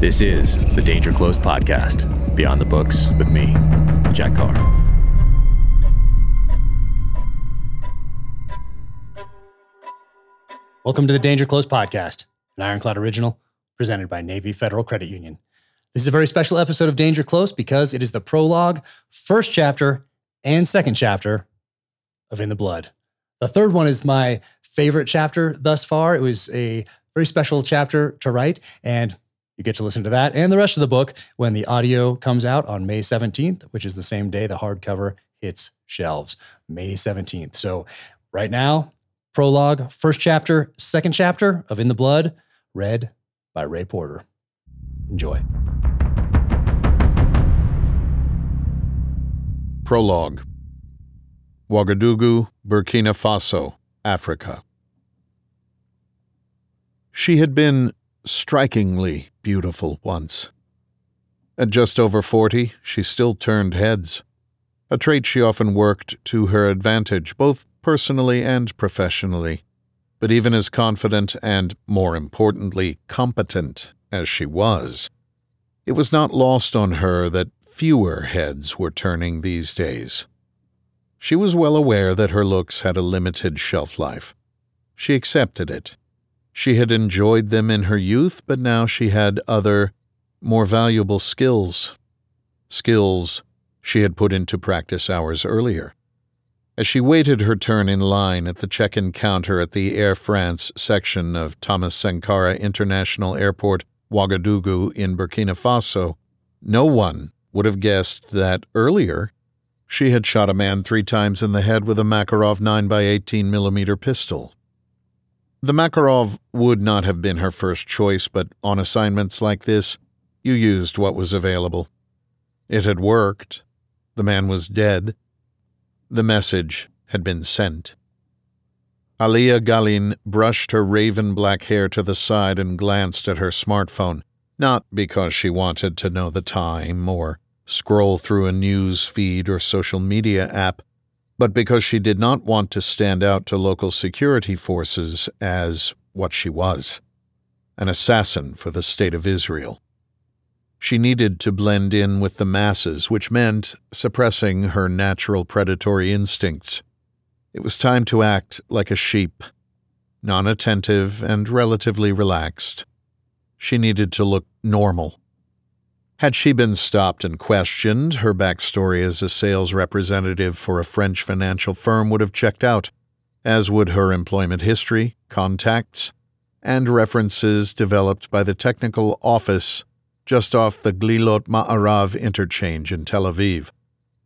This is the Danger Close podcast, Beyond the Books with me, Jack Carr. Welcome to the Danger Close podcast, an Ironclad original presented by Navy Federal Credit Union. This is a very special episode of Danger Close because it is the prologue, first chapter, and second chapter of In the Blood. The third one is my favorite chapter thus far. It was a very special chapter to write, and you get to listen to that and the rest of the book when the audio comes out on May 17th, which is the same day the hardcover hits shelves, May 17th. So, right now, prologue, first chapter, second chapter of In the Blood, read by Ray Porter. Enjoy. Prologue Ouagadougou, Burkina Faso, Africa. She had been strikingly beautiful once. At just over 40, she still turned heads, a trait she often worked to her advantage, both personally and professionally. But even as confident and, more importantly, competent as she was, it was not lost on her that fewer heads were turning these days. She was well aware that her looks had a limited shelf life. She accepted it. She had enjoyed them in her youth, but now she had other, more valuable skills. Skills she had put into practice hours earlier. As she waited her turn in line at the check in counter at the Air France section of Thomas Sankara International Airport, Ouagadougou, in Burkina Faso, no one would have guessed that earlier she had shot a man three times in the head with a Makarov 9x18 millimeter pistol. The Makarov would not have been her first choice, but on assignments like this, you used what was available. It had worked. The man was dead. The message had been sent. Alia Galin brushed her raven black hair to the side and glanced at her smartphone, not because she wanted to know the time or scroll through a news feed or social media app, but because she did not want to stand out to local security forces as what she was an assassin for the State of Israel. She needed to blend in with the masses, which meant suppressing her natural predatory instincts. It was time to act like a sheep, non attentive and relatively relaxed. She needed to look normal. Had she been stopped and questioned, her backstory as a sales representative for a French financial firm would have checked out, as would her employment history, contacts, and references developed by the technical office just off the Glilot Ma'arav interchange in Tel Aviv,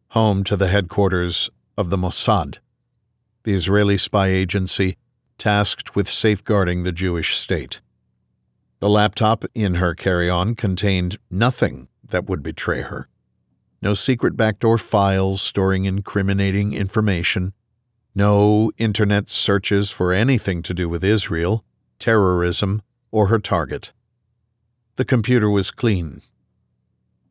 home to the headquarters of the Mossad, the Israeli spy agency tasked with safeguarding the Jewish state. The laptop in her carry on contained nothing that would betray her. No secret backdoor files storing incriminating information. No internet searches for anything to do with Israel, terrorism, or her target. The computer was clean.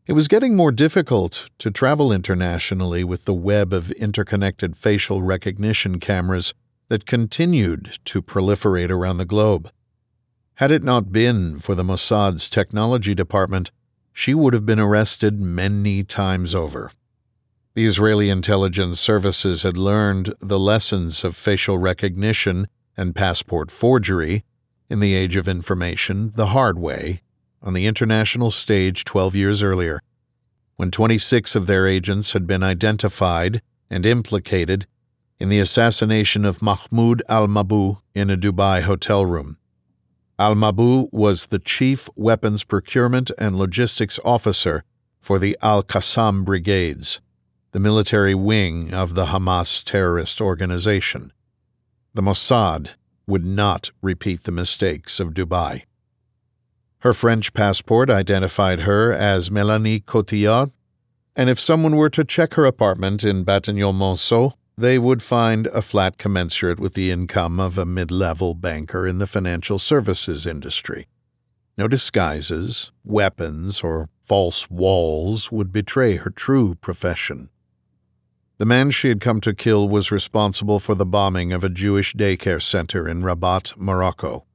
It was getting more difficult to travel internationally with the web of interconnected facial recognition cameras that continued to proliferate around the globe. Had it not been for the Mossad's technology department, she would have been arrested many times over. The Israeli intelligence services had learned the lessons of facial recognition and passport forgery in the age of information the hard way on the international stage 12 years earlier, when 26 of their agents had been identified and implicated in the assassination of Mahmoud al Mabhouh in a Dubai hotel room. Al Mabhouh was the chief weapons procurement and logistics officer for the Al Qassam Brigades, the military wing of the Hamas terrorist organization. The Mossad would not repeat the mistakes of Dubai. Her French passport identified her as Melanie Cotillard, and if someone were to check her apartment in Batignolles-Monceau, they would find a flat commensurate with the income of a mid level banker in the financial services industry. No disguises, weapons, or false walls would betray her true profession. The man she had come to kill was responsible for the bombing of a Jewish daycare center in Rabat, Morocco.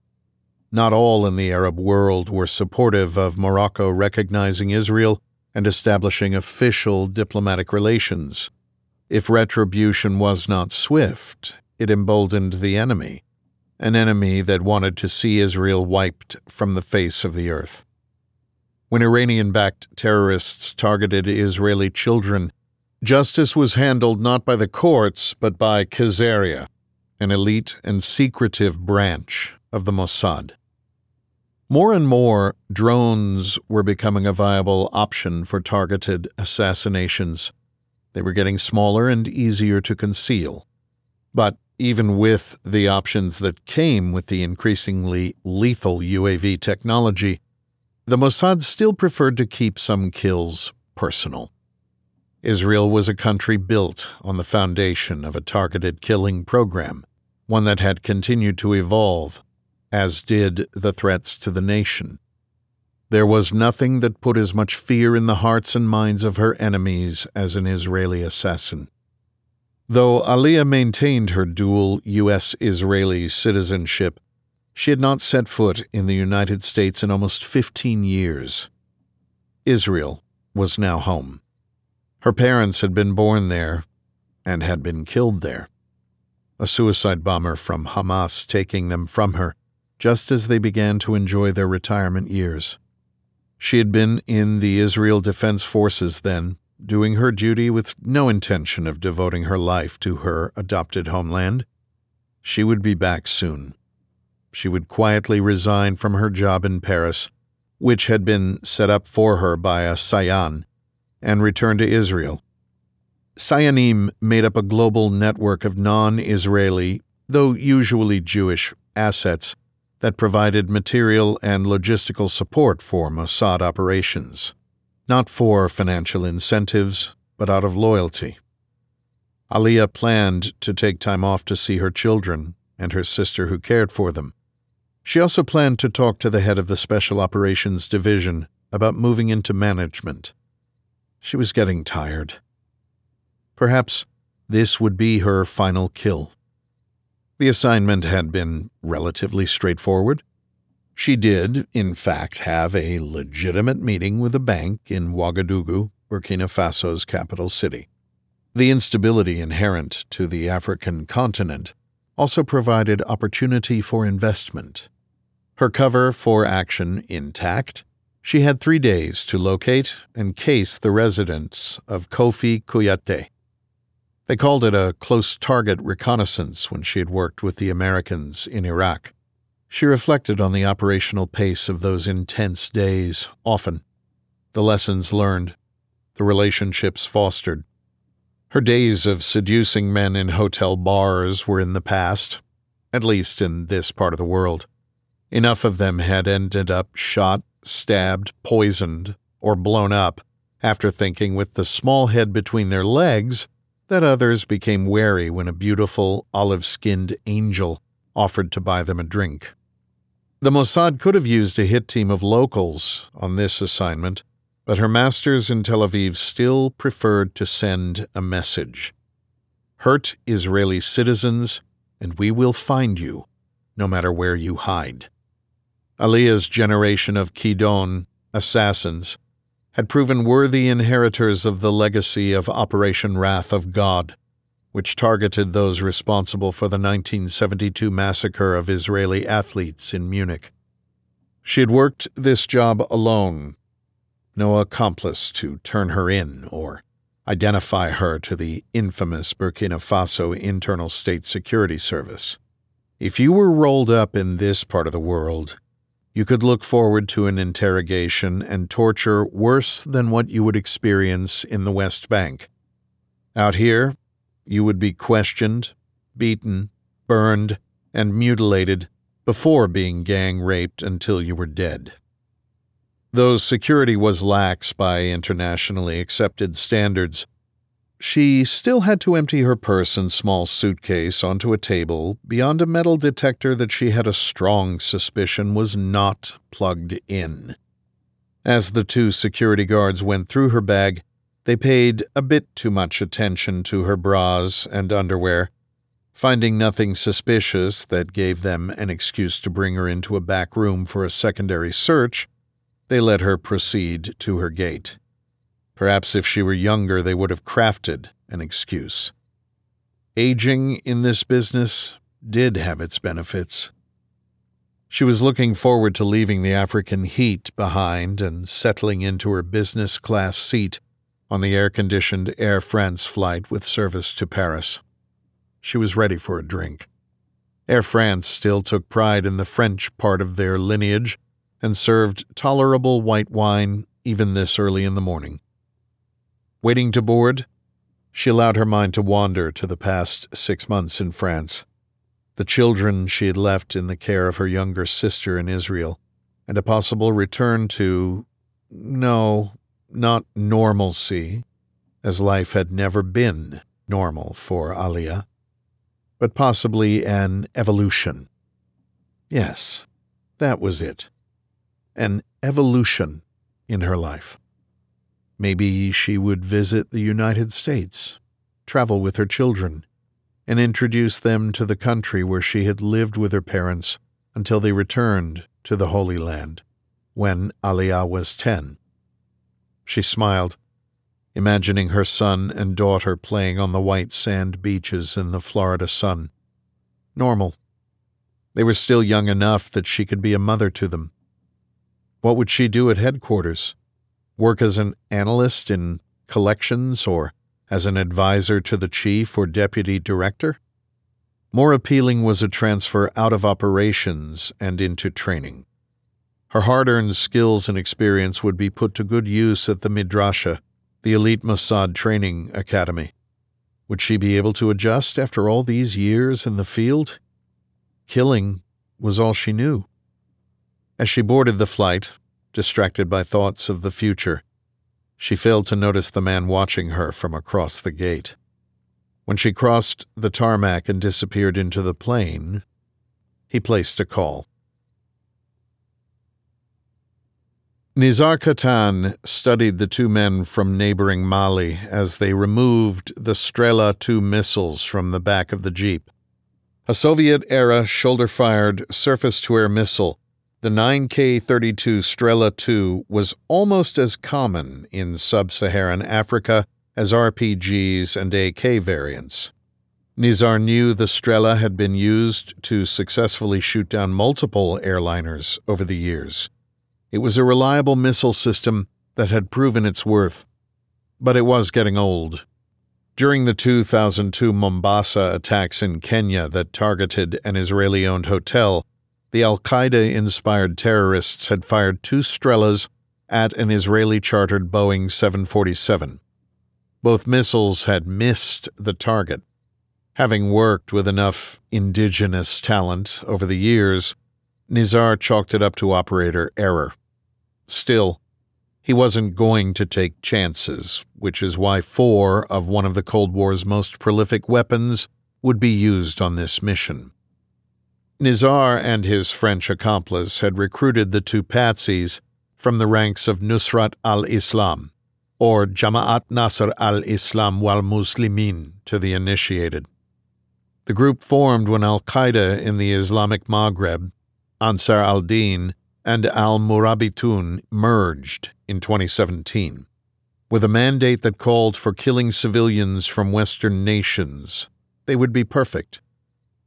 not all in the Arab world were supportive of Morocco recognizing Israel and establishing official diplomatic relations. If retribution was not swift, it emboldened the enemy, an enemy that wanted to see Israel wiped from the face of the earth. When Iranian backed terrorists targeted Israeli children, justice was handled not by the courts but by Caesarea, an elite and secretive branch of the Mossad. More and more, drones were becoming a viable option for targeted assassinations. They were getting smaller and easier to conceal. But even with the options that came with the increasingly lethal UAV technology, the Mossad still preferred to keep some kills personal. Israel was a country built on the foundation of a targeted killing program, one that had continued to evolve as did the threats to the nation. There was nothing that put as much fear in the hearts and minds of her enemies as an Israeli assassin. Though Aliyah maintained her dual U.S. Israeli citizenship, she had not set foot in the United States in almost 15 years. Israel was now home. Her parents had been born there and had been killed there. A suicide bomber from Hamas taking them from her just as they began to enjoy their retirement years. She had been in the Israel Defense Forces then, doing her duty with no intention of devoting her life to her adopted homeland. She would be back soon. She would quietly resign from her job in Paris, which had been set up for her by a Sayan, and return to Israel. Sayanim made up a global network of non Israeli, though usually Jewish, assets that provided material and logistical support for Mossad operations, not for financial incentives, but out of loyalty. Aliyah planned to take time off to see her children and her sister who cared for them. She also planned to talk to the head of the Special Operations Division about moving into management. She was getting tired. Perhaps this would be her final kill. The assignment had been relatively straightforward. She did, in fact, have a legitimate meeting with a bank in Ouagadougou, Burkina Faso's capital city. The instability inherent to the African continent also provided opportunity for investment. Her cover for action intact, she had three days to locate and case the residence of Kofi Kouyaté, they called it a close target reconnaissance when she had worked with the Americans in Iraq. She reflected on the operational pace of those intense days often, the lessons learned, the relationships fostered. Her days of seducing men in hotel bars were in the past, at least in this part of the world. Enough of them had ended up shot, stabbed, poisoned, or blown up after thinking with the small head between their legs that others became wary when a beautiful, olive skinned angel offered to buy them a drink. The Mossad could have used a hit team of locals on this assignment, but her masters in Tel Aviv still preferred to send a message Hurt Israeli citizens, and we will find you, no matter where you hide. Aliyah's generation of Kidon assassins had proven worthy inheritors of the legacy of Operation Wrath of God, which targeted those responsible for the 1972 massacre of Israeli athletes in Munich. She had worked this job alone, no accomplice to turn her in or identify her to the infamous Burkina Faso Internal State Security Service. If you were rolled up in this part of the world, you could look forward to an interrogation and torture worse than what you would experience in the West Bank. Out here, you would be questioned, beaten, burned, and mutilated before being gang raped until you were dead. Though security was lax by internationally accepted standards, she still had to empty her purse and small suitcase onto a table beyond a metal detector that she had a strong suspicion was not plugged in. As the two security guards went through her bag, they paid a bit too much attention to her bras and underwear. Finding nothing suspicious that gave them an excuse to bring her into a back room for a secondary search, they let her proceed to her gate. Perhaps if she were younger, they would have crafted an excuse. Aging in this business did have its benefits. She was looking forward to leaving the African heat behind and settling into her business class seat on the air conditioned Air France flight with service to Paris. She was ready for a drink. Air France still took pride in the French part of their lineage and served tolerable white wine even this early in the morning. Waiting to board, she allowed her mind to wander to the past six months in France, the children she had left in the care of her younger sister in Israel, and a possible return to, no, not normalcy, as life had never been normal for Alia, but possibly an evolution. Yes, that was it. An evolution in her life. Maybe she would visit the United States, travel with her children, and introduce them to the country where she had lived with her parents until they returned to the Holy Land when Alia was ten. She smiled, imagining her son and daughter playing on the white sand beaches in the Florida sun. Normal. They were still young enough that she could be a mother to them. What would she do at headquarters? Work as an analyst in collections or as an advisor to the chief or deputy director? More appealing was a transfer out of operations and into training. Her hard earned skills and experience would be put to good use at the Midrasha, the elite Mossad training academy. Would she be able to adjust after all these years in the field? Killing was all she knew. As she boarded the flight, distracted by thoughts of the future, she failed to notice the man watching her from across the gate. When she crossed the tarmac and disappeared into the plane, he placed a call. Nizar Katan studied the two men from neighboring Mali as they removed the Strela 2 missiles from the back of the Jeep. A Soviet era shoulder fired surface to air missile the 9K 32 Strela 2 was almost as common in sub Saharan Africa as RPGs and AK variants. Nizar knew the Strela had been used to successfully shoot down multiple airliners over the years. It was a reliable missile system that had proven its worth, but it was getting old. During the 2002 Mombasa attacks in Kenya that targeted an Israeli owned hotel, the Al Qaeda inspired terrorists had fired two Strelas at an Israeli chartered Boeing 747. Both missiles had missed the target. Having worked with enough indigenous talent over the years, Nizar chalked it up to operator error. Still, he wasn't going to take chances, which is why four of one of the Cold War's most prolific weapons would be used on this mission. Nizar and his French accomplice had recruited the two patsies from the ranks of Nusrat al Islam, or Jama'at Nusrat al Islam wal Muslimin to the initiated. The group formed when Al Qaeda in the Islamic Maghreb, Ansar al Din, and al Murabitun merged in 2017, with a mandate that called for killing civilians from Western nations. They would be perfect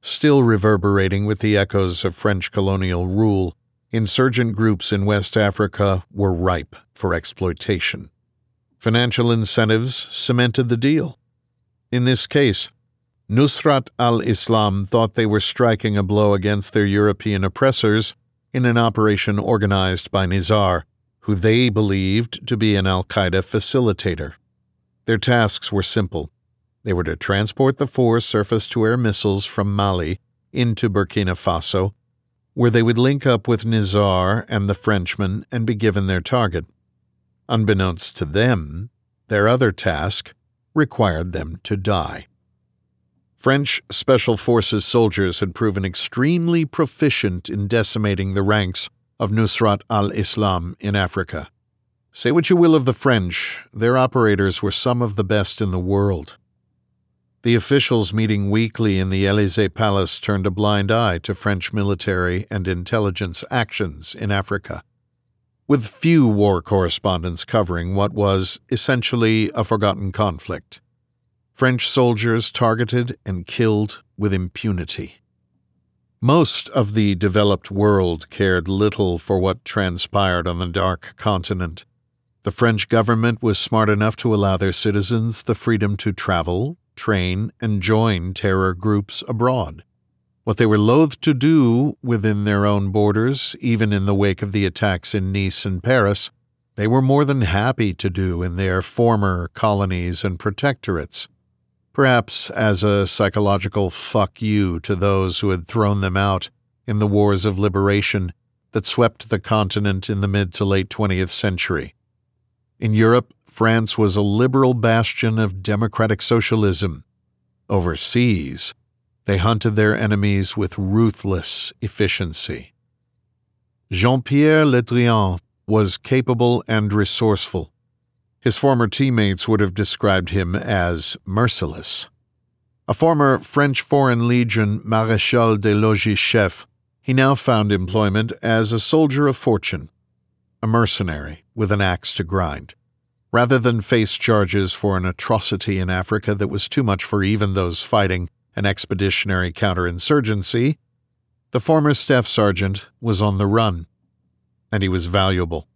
Still reverberating with the echoes of French colonial rule, insurgent groups in West Africa were ripe for exploitation. Financial incentives cemented the deal. In this case, Nusrat al Islam thought they were striking a blow against their European oppressors in an operation organized by Nizar, who they believed to be an Al Qaeda facilitator. Their tasks were simple they were to transport the four surface to air missiles from Mali into Burkina Faso, where they would link up with Nizar and the Frenchman and be given their target. Unbeknownst to them, their other task required them to die. French Special Forces soldiers had proven extremely proficient in decimating the ranks of Nusrat al Islam in Africa. Say what you will of the French, their operators were some of the best in the world. The officials meeting weekly in the Elysee Palace turned a blind eye to French military and intelligence actions in Africa, with few war correspondents covering what was essentially a forgotten conflict. French soldiers targeted and killed with impunity. Most of the developed world cared little for what transpired on the Dark Continent. The French government was smart enough to allow their citizens the freedom to travel, train, and join terror groups abroad. What they were loath to do within their own borders, even in the wake of the attacks in Nice and Paris, they were more than happy to do in their former colonies and protectorates perhaps as a psychological fuck you to those who had thrown them out in the wars of liberation that swept the continent in the mid to late 20th century. In Europe, France was a liberal bastion of democratic socialism. Overseas, they hunted their enemies with ruthless efficiency. Jean Pierre Le Drian was capable and resourceful. His former teammates would have described him as merciless. A former French Foreign Legion Marechal de Logis chef, he now found employment as a soldier of fortune, a mercenary with an axe to grind. Rather than face charges for an atrocity in Africa that was too much for even those fighting an expeditionary counterinsurgency, the former staff sergeant was on the run, and he was valuable.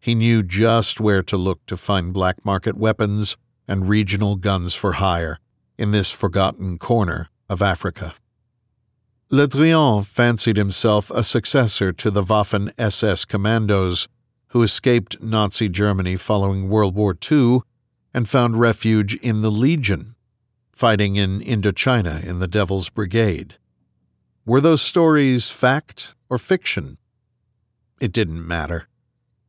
He knew just where to look to find black market weapons and regional guns for hire in this forgotten corner of Africa. Le Drian fancied himself a successor to the Waffen SS commandos who escaped Nazi Germany following World War II and found refuge in the Legion, fighting in Indochina in the Devil's Brigade. Were those stories fact or fiction? It didn't matter.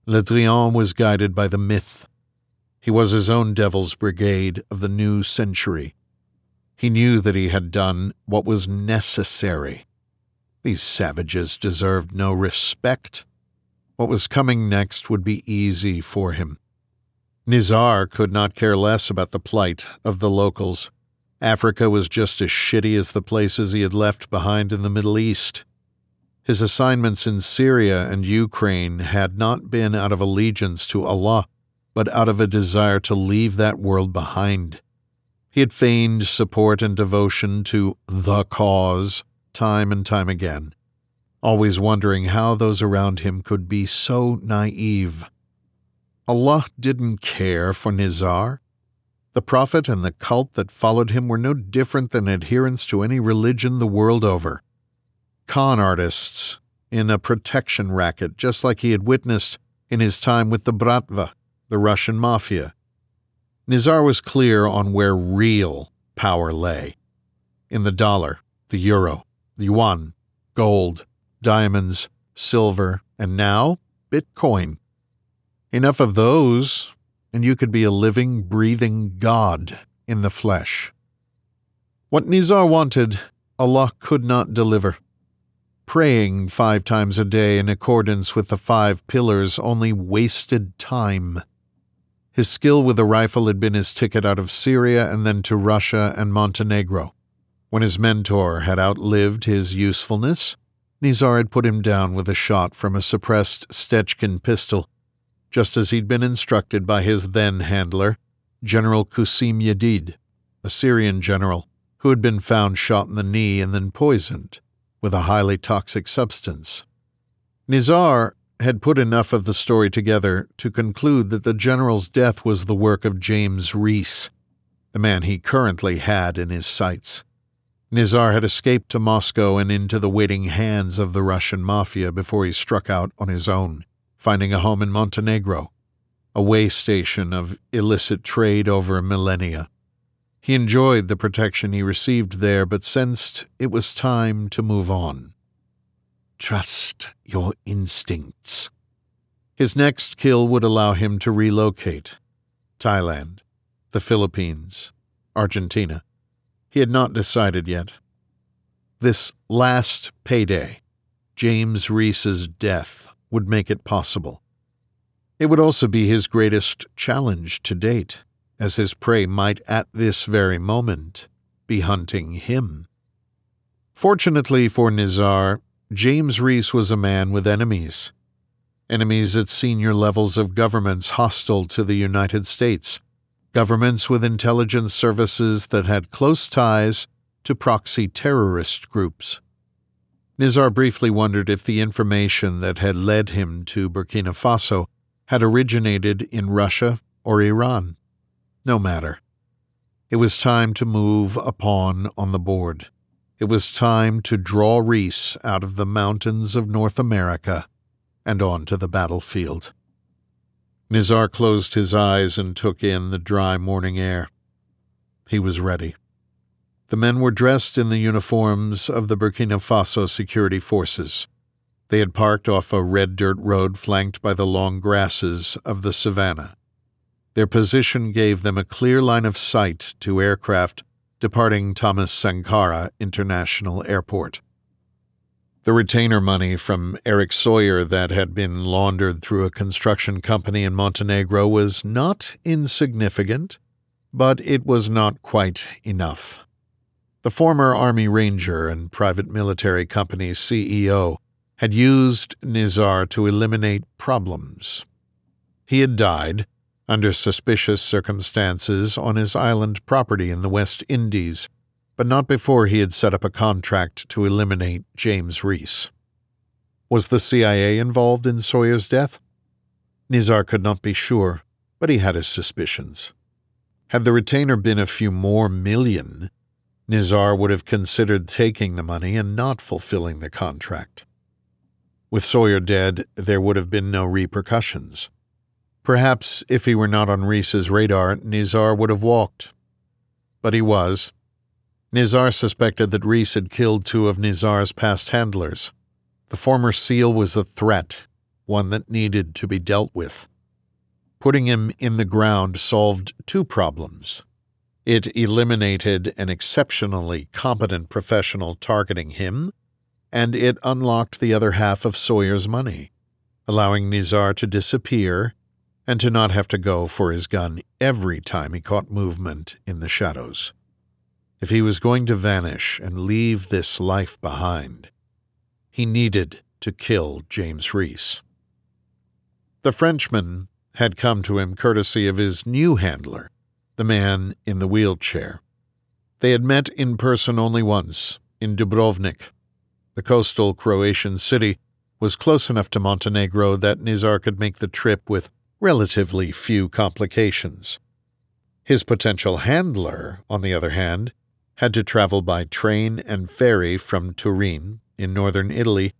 Le Drian was guided by the myth. He was his own devil's brigade of the new century. He knew that he had done what was necessary. These savages deserved no respect. What was coming next would be easy for him. Nizar could not care less about the plight of the locals. Africa was just as shitty as the places he had left behind in the Middle East. His assignments in Syria and Ukraine had not been out of allegiance to Allah, but out of a desire to leave that world behind. He had feigned support and devotion to the cause time and time again, always wondering how those around him could be so naive. Allah didn't care for Nizar. The Prophet and the cult that followed him were no different than adherents to any religion the world over con artists in a protection racket, just like he had witnessed in his time with the Bratva, the Russian mafia. Nizar was clear on where real power lay in the dollar, the euro, the yuan, gold, diamonds, silver, and now Bitcoin. Enough of those, and you could be a living, breathing God in the flesh. What Nizar wanted, Allah could not deliver. Praying five times a day in accordance with the five pillars only wasted time. His skill with the rifle had been his ticket out of Syria and then to Russia and Montenegro. When his mentor had outlived his usefulness, Nizar had put him down with a shot from a suppressed Stechkin pistol, just as he'd been instructed by his then handler, General Kusim Yedid, a Syrian general who had been found shot in the knee and then poisoned with a highly toxic substance. Nizar had put enough of the story together to conclude that the general's death was the work of James Reese, the man he currently had in his sights. Nizar had escaped to Moscow and into the waiting hands of the Russian mafia before he struck out on his own, finding a home in Montenegro, a way station of illicit trade over millennia. He enjoyed the protection he received there, but sensed it was time to move on. Trust your instincts. His next kill would allow him to relocate. Thailand, the Philippines, Argentina. He had not decided yet. This last payday, James Reese's death, would make it possible. It would also be his greatest challenge to date as his prey might at this very moment be hunting him. Fortunately for Nizar, James Reese was a man with enemies. Enemies at senior levels of governments hostile to the United States, governments with intelligence services that had close ties to proxy terrorist groups. Nizar briefly wondered if the information that had led him to Burkina Faso had originated in Russia or Iran. No matter. It was time to move a pawn on the board. It was time to draw Reese out of the mountains of North America and onto the battlefield. Nizar closed his eyes and took in the dry morning air. He was ready. The men were dressed in the uniforms of the Burkina Faso security forces. They had parked off a red dirt road flanked by the long grasses of the savannah. Their position gave them a clear line of sight to aircraft departing Thomas Sankara International Airport. The retainer money from Eric Sawyer that had been laundered through a construction company in Montenegro was not insignificant, but it was not quite enough. The former Army Ranger and private military company CEO had used Nizar to eliminate problems. He had died, under suspicious circumstances, on his island property in the West Indies, but not before he had set up a contract to eliminate James Reese. Was the CIA involved in Sawyer's death? Nizar could not be sure, but he had his suspicions. Had the retainer been a few more million, Nizar would have considered taking the money and not fulfilling the contract. With Sawyer dead, there would have been no repercussions. Perhaps if he were not on Reese's radar, Nizar would have walked. But he was. Nizar suspected that Reese had killed two of Nizar's past handlers. The former SEAL was a threat, one that needed to be dealt with. Putting him in the ground solved two problems it eliminated an exceptionally competent professional targeting him, and it unlocked the other half of Sawyer's money, allowing Nizar to disappear and to not have to go for his gun every time he caught movement in the shadows. If he was going to vanish and leave this life behind, he needed to kill James Reese. The Frenchman had come to him courtesy of his new handler, the man in the wheelchair. They had met in person only once, in Dubrovnik. The coastal Croatian city was close enough to Montenegro that Nizar could make the trip with relatively few complications. His potential handler, on the other hand, had to travel by train and ferry from Turin, in northern Italy,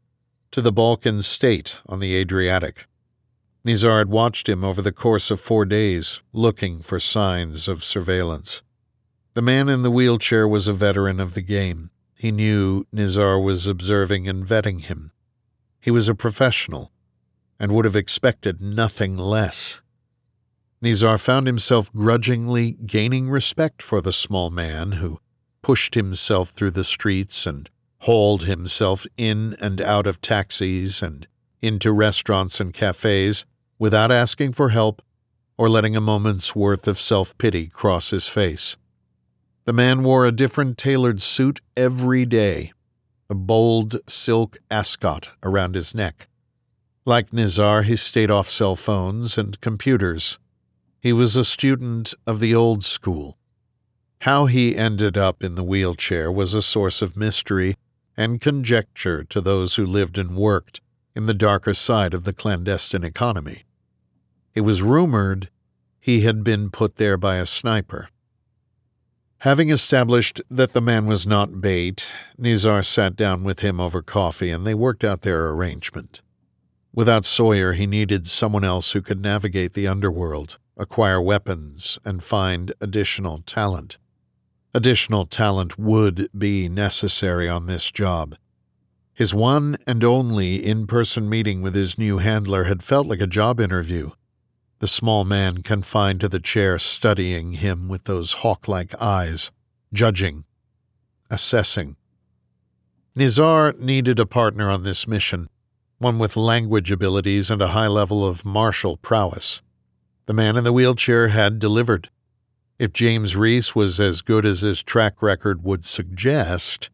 to the Balkan state on the Adriatic. Nizar had watched him over the course of four days, looking for signs of surveillance. The man in the wheelchair was a veteran of the game. He knew Nizar was observing and vetting him. He was a professional, and would have expected nothing less. Nizar found himself grudgingly gaining respect for the small man who pushed himself through the streets and hauled himself in and out of taxis and into restaurants and cafes without asking for help or letting a moment's worth of self pity cross his face. The man wore a different tailored suit every day, a bold silk ascot around his neck. Like Nizar, he stayed off cell phones and computers. He was a student of the old school. How he ended up in the wheelchair was a source of mystery and conjecture to those who lived and worked in the darker side of the clandestine economy. It was rumored he had been put there by a sniper. Having established that the man was not bait, Nizar sat down with him over coffee and they worked out their arrangement. Without Sawyer, he needed someone else who could navigate the underworld, acquire weapons, and find additional talent. Additional talent would be necessary on this job. His one and only in person meeting with his new handler had felt like a job interview the small man confined to the chair studying him with those hawk like eyes, judging, assessing. Nizar needed a partner on this mission, one with language abilities and a high level of martial prowess. The man in the wheelchair had delivered. If James Reese was as good as his track record would suggest,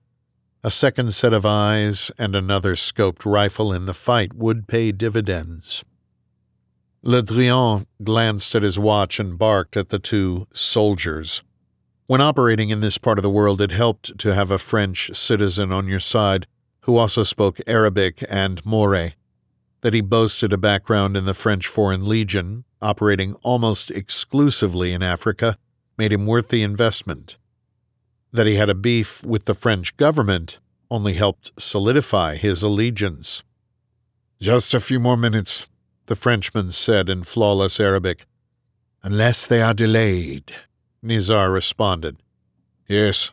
a second set of eyes and another scoped rifle in the fight would pay dividends. Le Drian glanced at his watch and barked at the two soldiers. When operating in this part of the world, it helped to have a French citizen on your side who also spoke Arabic and Mooré. That he boasted a background in the French Foreign Legion, operating almost exclusively in Africa, made him worth the investment. That he had a beef with the French government only helped solidify his allegiance. Just a few more minutes, the Frenchman said in flawless Arabic. Unless they are delayed, Nizar responded. Yes.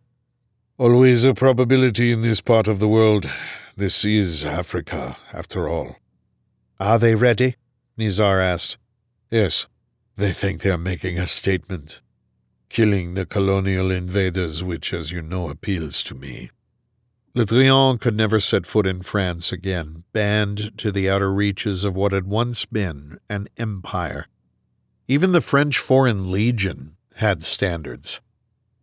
Always a probability in this part of the world. This is Africa, after all. Are they ready? Nizar asked. Yes. They think they are making a statement. Killing the colonial invaders, which, as you know, appeals to me. Le Drian could never set foot in France again, banned to the outer reaches of what had once been an empire. Even the French Foreign Legion had standards.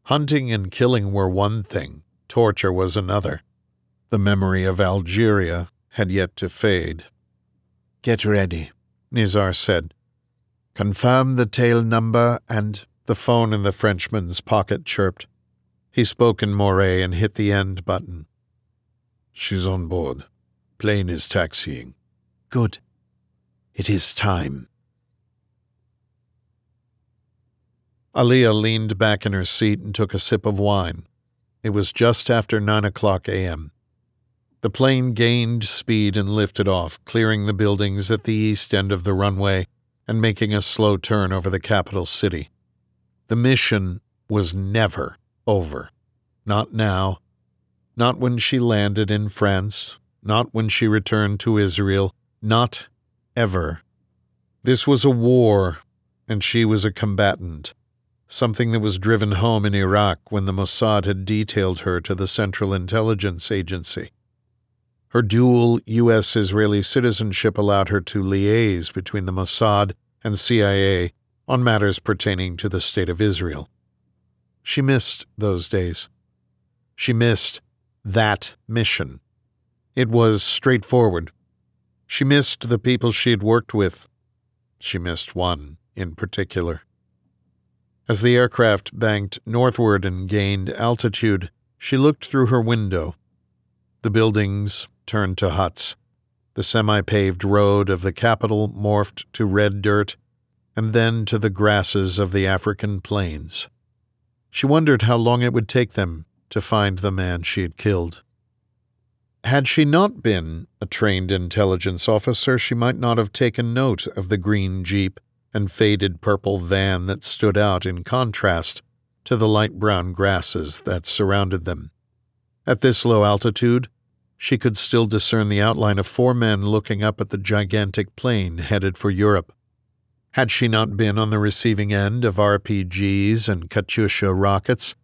Hunting and killing were one thing, torture was another. The memory of Algeria had yet to fade. Get ready, Nizar said. Confirm the tail number, and the phone in the Frenchman's pocket chirped. He spoke in Mooré and hit the end button. She's on board. Plane is taxiing. Good. It is time. Alia leaned back in her seat and took a sip of wine. It was just after nine o'clock a.m. The plane gained speed and lifted off, clearing the buildings at the east end of the runway and making a slow turn over the capital city. The mission was never over. Not now, not when she landed in France, not when she returned to Israel, not ever. This was a war, and she was a combatant, something that was driven home in Iraq when the Mossad had detailed her to the Central Intelligence Agency. Her dual U.S. Israeli citizenship allowed her to liaise between the Mossad and CIA on matters pertaining to the State of Israel. She missed those days. She missed that mission. It was straightforward. She missed the people she had worked with. She missed one in particular. As the aircraft banked northward and gained altitude, she looked through her window. The buildings turned to huts. The semi paved road of the capital morphed to red dirt, and then to the grasses of the African plains. She wondered how long it would take them to find the man she had killed. Had she not been a trained intelligence officer, she might not have taken note of the green jeep and faded purple van that stood out in contrast to the light brown grasses that surrounded them. At this low altitude, she could still discern the outline of four men looking up at the gigantic plane headed for Europe. Had she not been on the receiving end of RPGs and Katyusha rockets,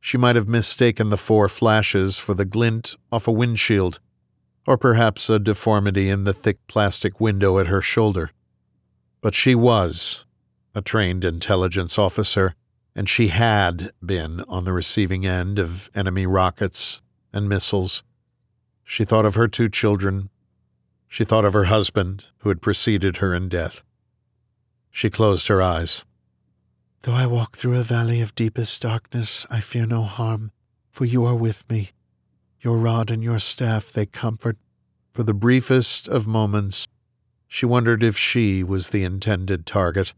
she might have mistaken the four flashes for the glint off a windshield, or perhaps a deformity in the thick plastic window at her shoulder. But she was a trained intelligence officer, and she had been on the receiving end of enemy rockets and missiles. She thought of her two children. She thought of her husband, who had preceded her in death. She closed her eyes. Though I walk through a valley of deepest darkness, I fear no harm, for you are with me. Your rod and your staff they comfort. For the briefest of moments, she wondered if she was the intended target.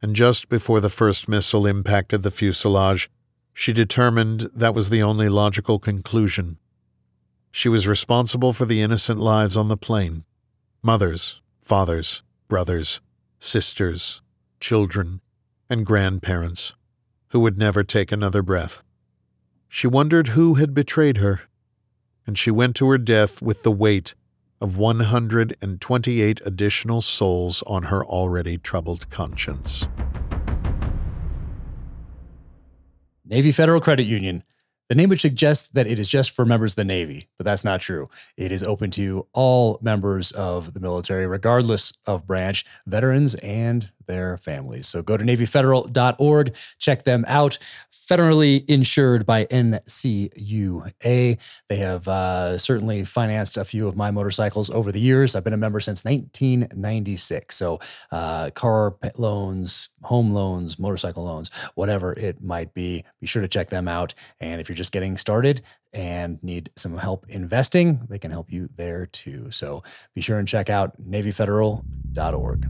And just before the first missile impacted the fuselage, she determined that was the only logical conclusion. She was responsible for the innocent lives on the plane mothers, fathers, brothers, sisters, children, and grandparents who would never take another breath. She wondered who had betrayed her, and she went to her death with the weight of 128 additional souls on her already troubled conscience. Navy Federal Credit Union. The name would suggest that it is just for members of the Navy, but that's not true. It is open to all members of the military, regardless of branch, veterans and their families. So go to NavyFederal.org, check them out federally insured by NCUA. They have uh, certainly financed a few of my motorcycles over the years. I've been a member since 1996. So, uh, car loans, home loans, motorcycle loans, whatever it might be, be sure to check them out. And if you're just getting started, and need some help investing, they can help you there too. So be sure and check out NavyFederal.org.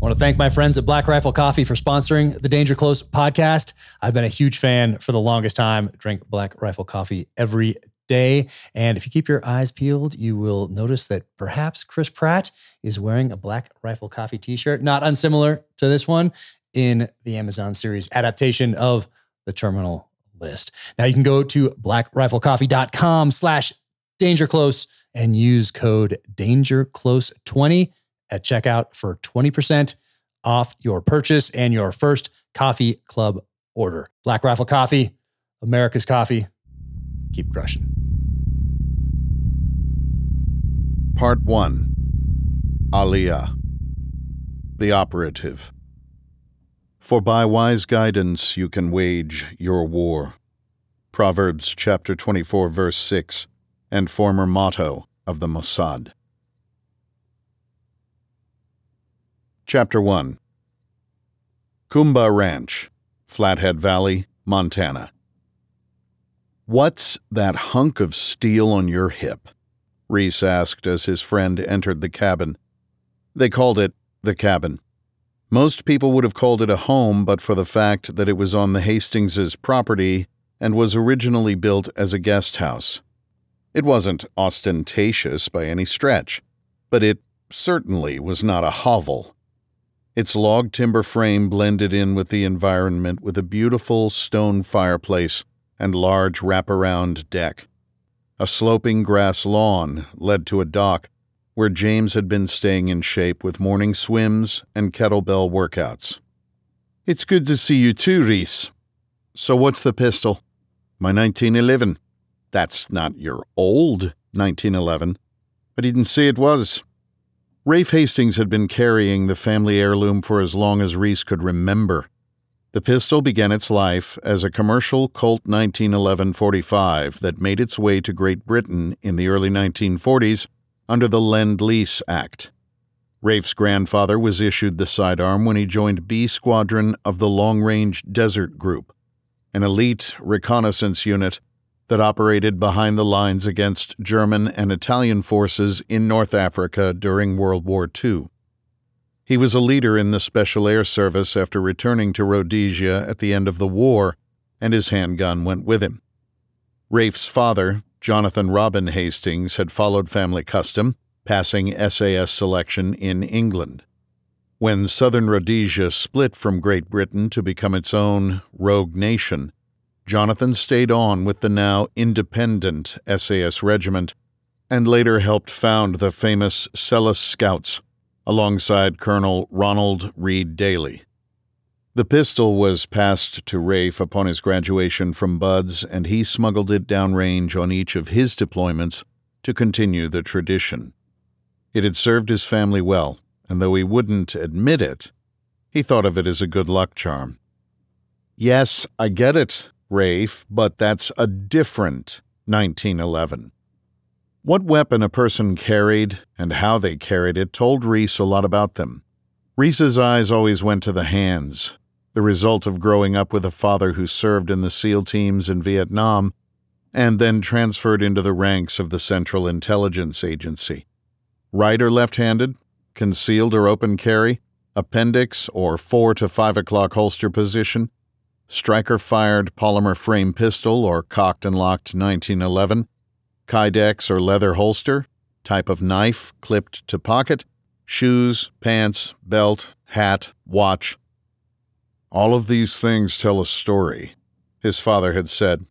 I want to thank my friends at Black Rifle Coffee for sponsoring the Danger Close podcast. I've been a huge fan for the longest time. Drink Black Rifle Coffee every day. And if you keep your eyes peeled, you will notice that perhaps Chris Pratt is wearing a Black Rifle Coffee t shirt, not unsimilar to this one in the Amazon series adaptation of the Terminal List. Now you can go to blackriflecoffee.com slash danger close and use code dangerclose20 at checkout for 20% off your purchase and your first coffee club order. Black Rifle Coffee, America's coffee. Keep crushing. Part 1 Aliyah The Operative. For by wise guidance you can wage your war. Proverbs chapter 24, verse 6, and former motto of the Mossad. Chapter 1 Kumba Ranch, Flathead Valley, Montana. What's that hunk of steel on your hip? Reece asked as his friend entered the cabin. They called it the cabin. Most people would have called it a home but for the fact that it was on the Hastingses' property and was originally built as a guest house. It wasn't ostentatious by any stretch, but it certainly was not a hovel. Its log timber frame blended in with the environment with a beautiful stone fireplace and large wraparound deck. A sloping grass lawn led to a dock where James had been staying in shape with morning swims and kettlebell workouts. It's good to see you too, Reece. So, what's the pistol? My 1911. That's not your old 1911. I didn't say it was. Rafe Hastings had been carrying the family heirloom for as long as Reece could remember. The pistol began its life as a commercial Colt 1911 45 that made its way to Great Britain in the early 1940s under the Lend Lease Act. Rafe's grandfather was issued the sidearm when he joined B Squadron of the Long Range Desert Group, an elite reconnaissance unit that operated behind the lines against German and Italian forces in North Africa during World War II. He was a leader in the Special Air Service after returning to Rhodesia at the end of the war, and his handgun went with him. Rafe's father, Jonathan Robin Hastings, had followed family custom, passing SAS selection in England. When southern Rhodesia split from Great Britain to become its own rogue nation, Jonathan stayed on with the now independent SAS Regiment and later helped found the famous Selous Scouts alongside Colonel Ronald Reid Daly. The pistol was passed to Rafe upon his graduation from BUD/S, and he smuggled it downrange on each of his deployments to continue the tradition. It had served his family well, and though he wouldn't admit it, he thought of it as a good luck charm. Yes, I get it, Rafe, but that's a different 1911. What weapon a person carried and how they carried it told Reece a lot about them. Reece's eyes always went to the hands, the result of growing up with a father who served in the SEAL teams in Vietnam and then transferred into the ranks of the Central Intelligence Agency. Right or left handed, concealed or open carry, appendix or 4 to 5 o'clock holster position, striker fired polymer frame pistol or cocked and locked 1911, Kydex or leather holster, type of knife clipped to pocket, shoes, pants, belt, hat, watch. All of these things tell a story, his father had said.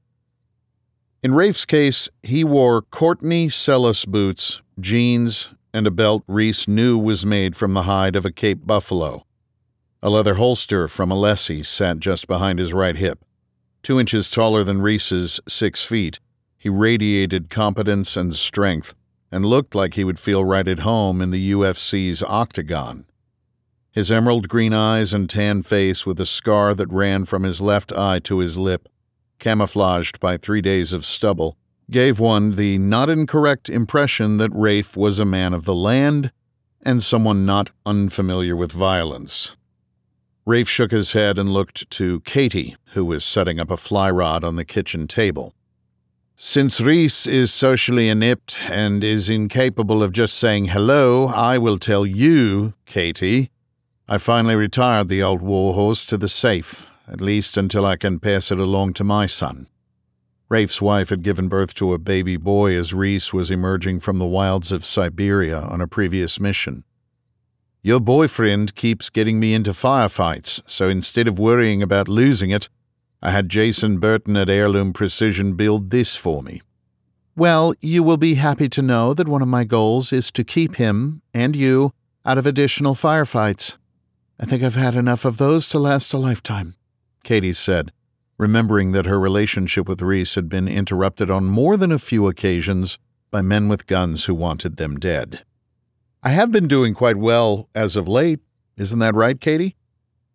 In Rafe's case, he wore Courteney Selous boots, jeans, and a belt Reece knew was made from the hide of a Cape buffalo. A leather holster from Alessi sat just behind his right hip. Two inches taller than Reece's six feet, he radiated competence and strength, and looked like he would feel right at home in the UFC's octagon. His emerald green eyes and tan face, with a scar that ran from his left eye to his lip, camouflaged by three days of stubble, gave one the not incorrect impression that Rafe was a man of the land and someone not unfamiliar with violence. Rafe shook his head and looked to Katie, who was setting up a fly rod on the kitchen table. Since Reece is socially inept and is incapable of just saying hello, I will tell you, Katie. I finally retired the old warhorse to the safe, at least until I can pass it along to my son. Rafe's wife had given birth to a baby boy as Reece was emerging from the wilds of Siberia on a previous mission. Your boyfriend keeps getting me into firefights, so instead of worrying about losing it, I had Jason Burton at Heirloom Precision build this for me. Well, you will be happy to know that one of my goals is to keep him and you out of additional firefights. I think I've had enough of those to last a lifetime, Katie said remembering that her relationship with Reece had been interrupted on more than a few occasions by men with guns who wanted them dead. I have been doing quite well as of late, isn't that right, Katie?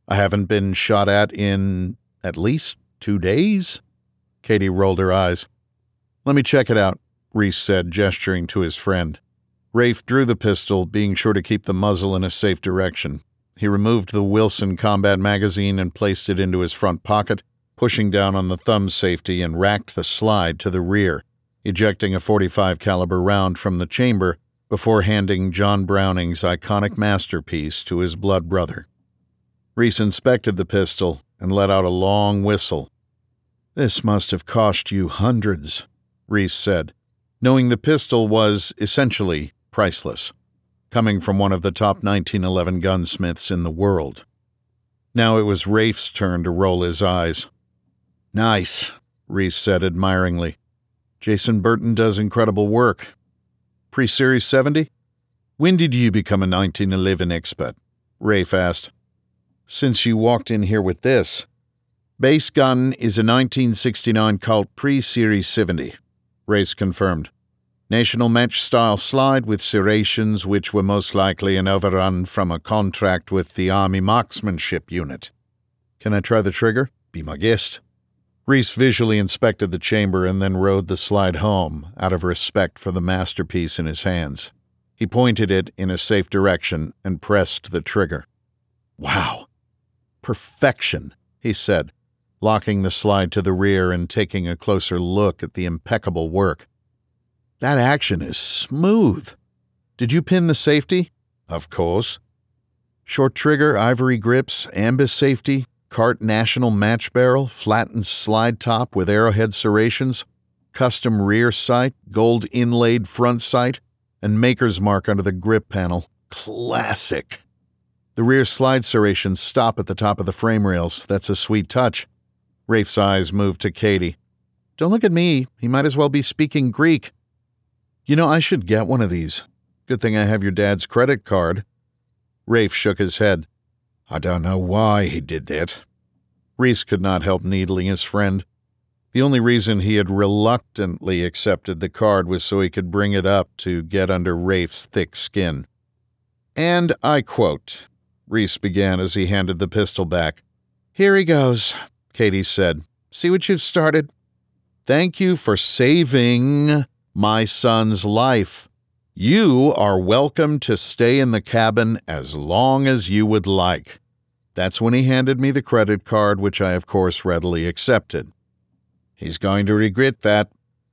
I haven't been shot at in at least two days? Katie rolled her eyes. Let me check it out, Reece said, gesturing to his friend. Rafe drew the pistol, being sure to keep the muzzle in a safe direction. He removed the Wilson combat magazine and placed it into his front pocket, pushing down on the thumb safety and racked the slide to the rear, ejecting a 45 caliber round from the chamber before handing John Browning's iconic masterpiece to his blood brother. Reece inspected the pistol and let out a long whistle. This must have cost you hundreds, Reece said, knowing the pistol was essentially priceless, coming from one of the top 1911 gunsmiths in the world. Now it was Rafe's turn to roll his eyes. Nice, Reece said admiringly. Jason Burton does incredible work. Pre Series 70? When did you become a 1911 expert? Rafe asked. Since you walked in here with this. Base gun is a 1969 Colt Pre Series 70, Race confirmed. National match style slide with serrations, which were most likely an overrun from a contract with the Army Marksmanship Unit. Can I try the trigger? Be my guest. Reece visually inspected the chamber and then rode the slide home out of respect for the masterpiece in his hands. He pointed it in a safe direction and pressed the trigger. Wow! Perfection, he said, locking the slide to the rear and taking a closer look at the impeccable work. That action is smooth. Did you pin the safety? Of course. Short trigger, ivory grips, ambus safety, Kart National match barrel, flattened slide top with arrowhead serrations, custom rear sight, gold inlaid front sight, and maker's mark under the grip panel. Classic. The rear slide serrations stop at the top of the frame rails. That's a sweet touch. Rafe's eyes moved to Katie. Don't look at me. He might as well be speaking Greek. You know, I should get one of these. Good thing I have your dad's credit card. Rafe shook his head. I don't know why he did that. Reece could not help needling his friend. The only reason he had reluctantly accepted the card was so he could bring it up to get under Rafe's thick skin. And I quote, Reece began as he handed the pistol back. Here he goes, Katie said. See what you've started? Thank you for saving my son's life. You are welcome to stay in the cabin as long as you would like. That's when he handed me the credit card, which I, of course, readily accepted. He's going to regret that,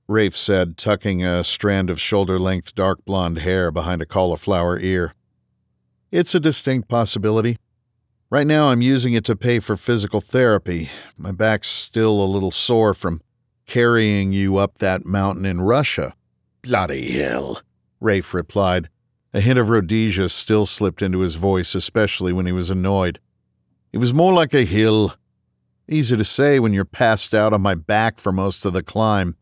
Rafe said, tucking a strand of shoulder length dark blonde hair behind a cauliflower ear. It's a distinct possibility. Right now, I'm using it to pay for physical therapy. My back's still a little sore from carrying you up that mountain in Russia. Bloody hell. Rafe replied. A hint of Rhodesia still slipped into his voice, especially when he was annoyed. It was more like a hill. Easy to say when you're passed out on my back for most of the climb.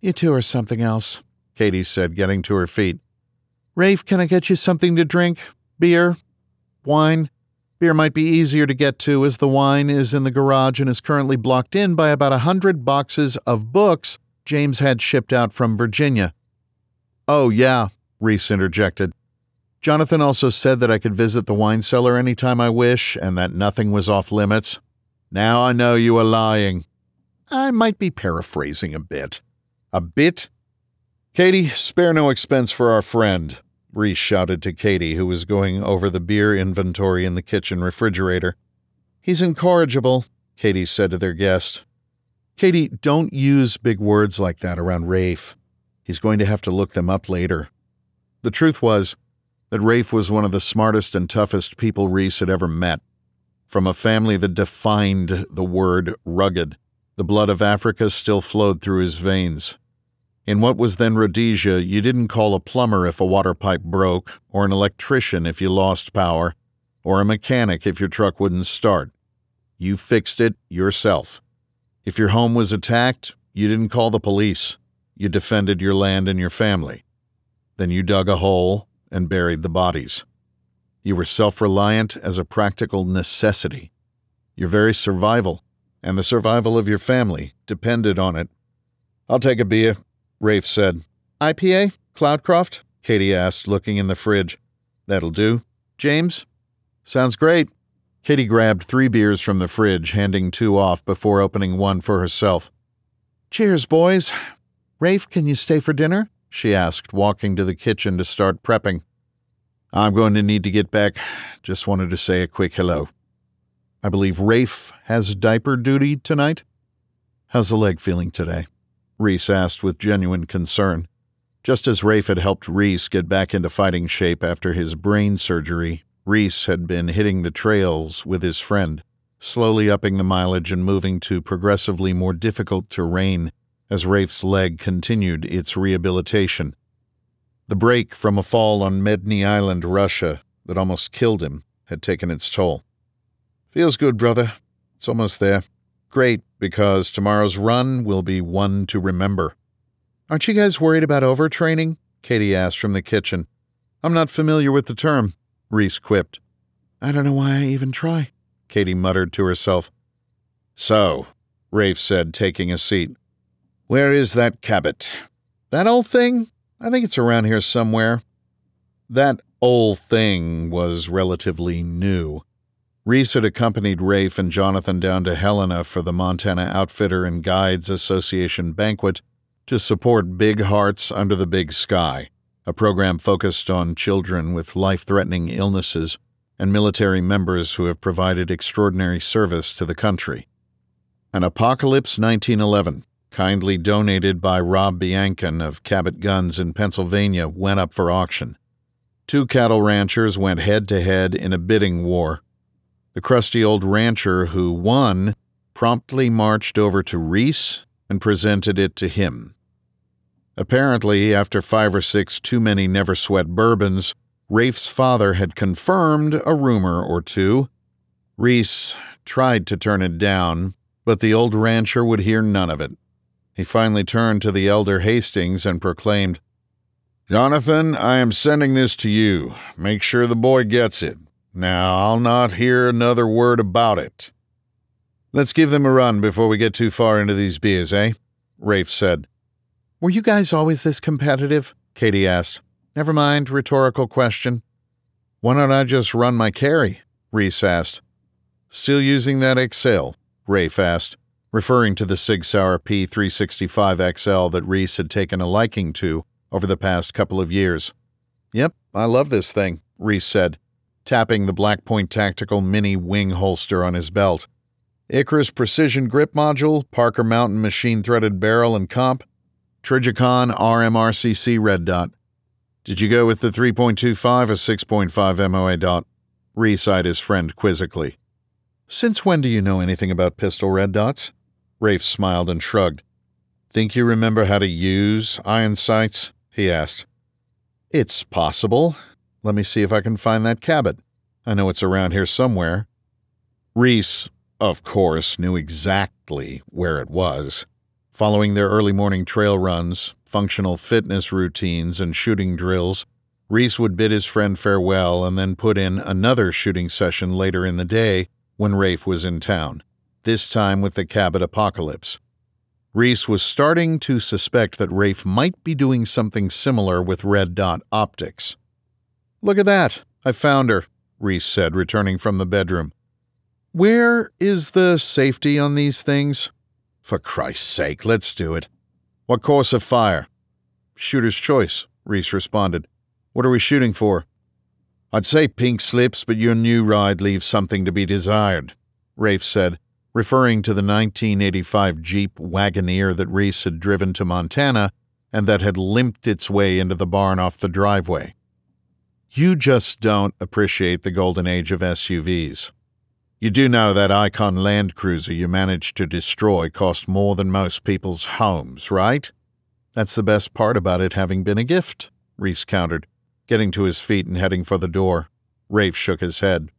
You two are something else, Katie said, getting to her feet. Rafe, can I get you something to drink? Beer? Wine? Beer might be easier to get to as the wine is in the garage and is currently blocked in by about a hundred boxes of books James had shipped out from Virginia. Oh, yeah, Reece interjected. Jonathan also said that I could visit the wine cellar any time I wish and that nothing was off limits. Now I know you are lying. I might be paraphrasing a bit. A bit? Katie, spare no expense for our friend, Reece shouted to Katie, who was going over the beer inventory in the kitchen refrigerator. He's incorrigible, Katie said to their guest. Katie, don't use big words like that around Rafe. He's going to have to look them up later. The truth was that Rafe was one of the smartest and toughest people Reece had ever met. From a family that defined the word rugged, the blood of Africa still flowed through his veins. In what was then Rhodesia, you didn't call a plumber if a water pipe broke, or an electrician if you lost power, or a mechanic if your truck wouldn't start. You fixed it yourself. If your home was attacked, you didn't call the police. You defended your land and your family. Then you dug a hole and buried the bodies. You were self reliant as a practical necessity. Your very survival and the survival of your family depended on it. I'll take a beer, Rafe said. IPA? Cloudcroft? Katie asked, looking in the fridge. That'll do. James? Sounds great. Katie grabbed three beers from the fridge, handing two off before opening one for herself. Cheers, boys. Rafe, can you stay for dinner? she asked, walking to the kitchen to start prepping. I'm going to need to get back. Just wanted to say a quick hello. I believe Rafe has diaper duty tonight. How's the leg feeling today? Reece asked with genuine concern. Just as Rafe had helped Reece get back into fighting shape after his brain surgery, Reece had been hitting the trails with his friend, slowly upping the mileage and moving to progressively more difficult terrain as Rafe's leg continued its rehabilitation. The break from a fall on Medny Island, Russia, that almost killed him had taken its toll. Feels good, brother. It's almost there. Great, because tomorrow's run will be one to remember. Aren't you guys worried about overtraining? Katie asked from the kitchen. I'm not familiar with the term, Reece quipped. I don't know why I even try, Katie muttered to herself. So, Rafe said, taking a seat. Where is that Cabot? That old thing? I think it's around here somewhere. That old thing was relatively new. Reece had accompanied Rafe and Jonathan down to Helena for the Montana Outfitter and Guides Association banquet to support Big Hearts Under the Big Sky, a program focused on children with life threatening illnesses and military members who have provided extraordinary service to the country. An Apocalypse 1911, kindly donated by Rob Bianchin of Cabot Guns in Pennsylvania, went up for auction. Two cattle ranchers went head to head in a bidding war the crusty old rancher who won promptly marched over to Reece and presented it to him. Apparently, after five or six too many never sweat bourbons, Rafe's father had confirmed a rumor or two. Reece tried to turn it down, but the old rancher would hear none of it. He finally turned to the elder Hastings and proclaimed, Jonathan, I am sending this to you. Make sure the boy gets it. Now, I'll not hear another word about it. Let's give them a run before we get too far into these beers, eh? Rafe said. Were you guys always this competitive? Katie asked. Never mind, rhetorical question. Why don't I just run my carry? Reece asked. Still using that XL? Rafe asked, referring to the Sig Sauer P365 XL that Reece had taken a liking to over the past couple of years. Yep, I love this thing, Reece said, tapping the Blackpoint Tactical Mini wing holster on his belt. Icarus Precision Grip Module, Parker Mountain Machine Threaded Barrel and Comp, Trijicon RMRCC Red Dot. Did you go with the 3.25 or 6.5 MOA dot? Reece eyed his friend quizzically. Since when do you know anything about pistol red dots? Rafe smiled and shrugged. Think you remember how to use iron sights? he asked. It's possible. Let me see if I can find that Cabot. I know it's around here somewhere. Reece, of course, knew exactly where it was. Following their early morning trail runs, functional fitness routines, and shooting drills, Reece would bid his friend farewell and then put in another shooting session later in the day when Rafe was in town, this time with the Cabot Apocalypse. Reece was starting to suspect that Rafe might be doing something similar with Red Dot Optics. Look at that! I found her, Reece said, returning from the bedroom. Where is the safety on these things? For Christ's sake, let's do it. What course of fire? Shooter's choice, Reece responded. What are we shooting for? I'd say pink slips, but your new ride leaves something to be desired, Rafe said, referring to the 1985 Jeep Wagoneer that Reece had driven to Montana and that had limped its way into the barn off the driveway. You just don't appreciate the golden age of SUVs. You do know that Icon Land Cruiser you managed to destroy cost more than most people's homes, right? That's the best part about it having been a gift, Reece countered, getting to his feet and heading for the door. Rafe shook his head.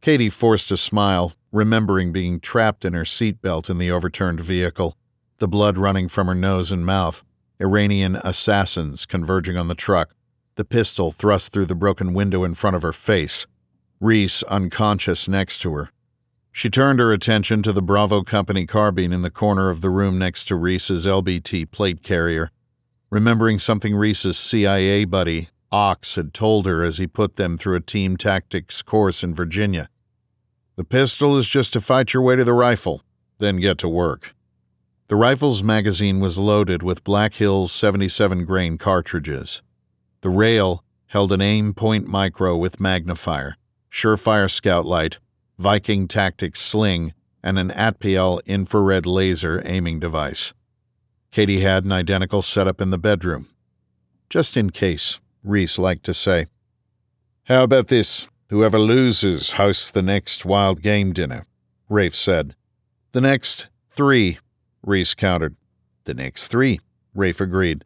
Katie forced a smile, remembering being trapped in her seatbelt in the overturned vehicle, the blood running from her nose and mouth, Iranian assassins converging on the truck, the pistol thrust through the broken window in front of her face, Reece unconscious next to her. She turned her attention to the Bravo Company carbine in the corner of the room next to Reece's LBT plate carrier, remembering something Reece's CIA buddy, Ox, had told her as he put them through a team tactics course in Virginia. The pistol is just to fight your way to the rifle, then get to work. The rifle's magazine was loaded with Black Hills 77 grain cartridges. The rail held an Aimpoint micro with magnifier, Surefire scout light, Viking Tactics sling, and an ATPIAL infrared laser aiming device. Katie had an identical setup in the bedroom. Just in case, Reece liked to say. How about this? Whoever loses hosts the next wild game dinner, Rafe said. The next three, Reece countered. The next three, Rafe agreed.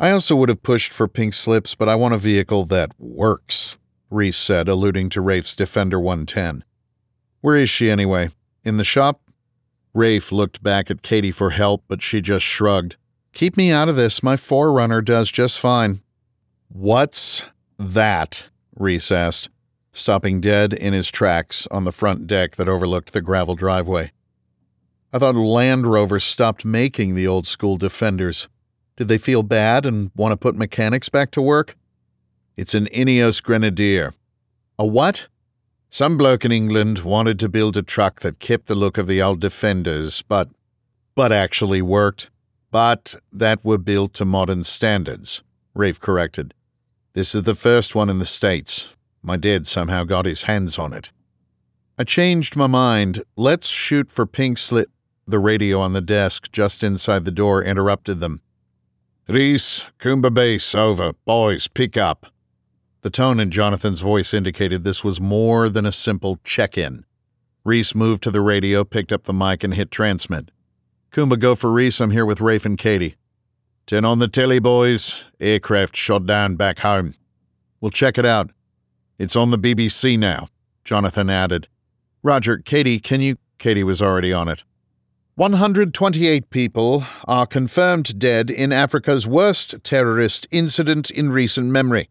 I also would have pushed for pink slips, but I want a vehicle that works, Reece said, alluding to Rafe's Defender 110. Where is she anyway? In the shop? Rafe looked back at Katie for help, but she just shrugged. Keep me out of this. My Forerunner does just fine. What's that? Reece asked, stopping dead in his tracks on the front deck that overlooked the gravel driveway. I thought Land Rover stopped making the old school Defenders. Did they feel bad and want to put mechanics back to work? It's an Ineos Grenadier. A what? Some bloke in England wanted to build a truck that kept the look of the old Defenders, but but actually worked. But that were built to modern standards, Rafe corrected. This is the first one in the States. My dad somehow got his hands on it. I changed my mind. Let's shoot for pink slip. The radio on the desk just inside the door interrupted them. Reece, Kumba Base, over. Boys, pick up. The tone in Jonathan's voice indicated this was more than a simple check in. Reece moved to the radio, picked up the mic, and hit transmit. Kumba, go for Reece. I'm here with Rafe and Katie. Ten on the telly, boys. Aircraft shot down back home. We'll check it out. It's on the BBC now, Jonathan added. Roger, Katie, can you. Katie was already on it. 128 people are confirmed dead in Africa's worst terrorist incident in recent memory.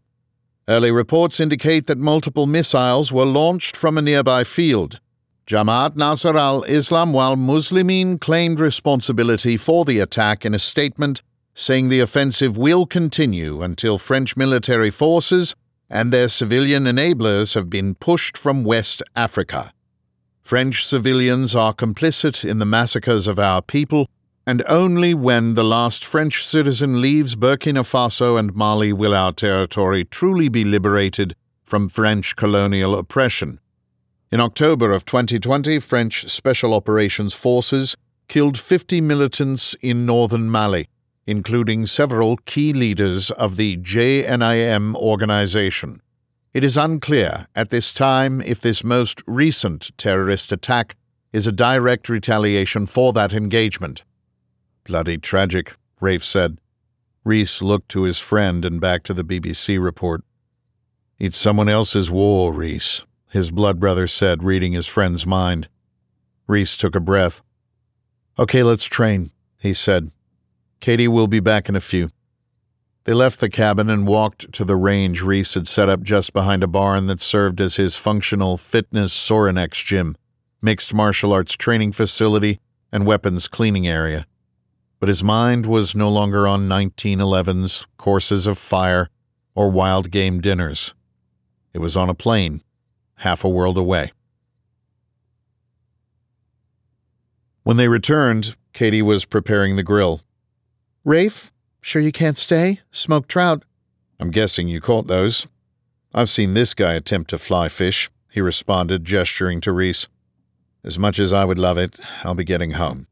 Early reports indicate that multiple missiles were launched from a nearby field. Jama'at Nusrat al Islam wal Muslimin claimed responsibility for the attack in a statement, saying the offensive will continue until French military forces and their civilian enablers have been pushed from West Africa. French civilians are complicit in the massacres of our people, and only when the last French citizen leaves Burkina Faso and Mali will our territory truly be liberated from French colonial oppression. In October of 2020, French Special Operations Forces killed 50 militants in northern Mali, including several key leaders of the JNIM organization. It is unclear at this time if this most recent terrorist attack is a direct retaliation for that engagement. Bloody tragic, Rafe said. Reece looked to his friend and back to the BBC report. It's someone else's war, Reece, his blood brother said, reading his friend's mind. Reece took a breath. Okay, let's train, he said. Katie will be back in a few. They left the cabin and walked to the range Reece had set up just behind a barn that served as his functional fitness Sorinex gym, mixed martial arts training facility, and weapons cleaning area. But his mind was no longer on 1911's courses of fire or wild game dinners. It was on a plane, half a world away. When they returned, Katie was preparing the grill. Rafe, sure you can't stay? Smoked trout. I'm guessing you caught those. I've seen this guy attempt to fly fish, he responded, gesturing to Reece. As much as I would love it, I'll be getting home.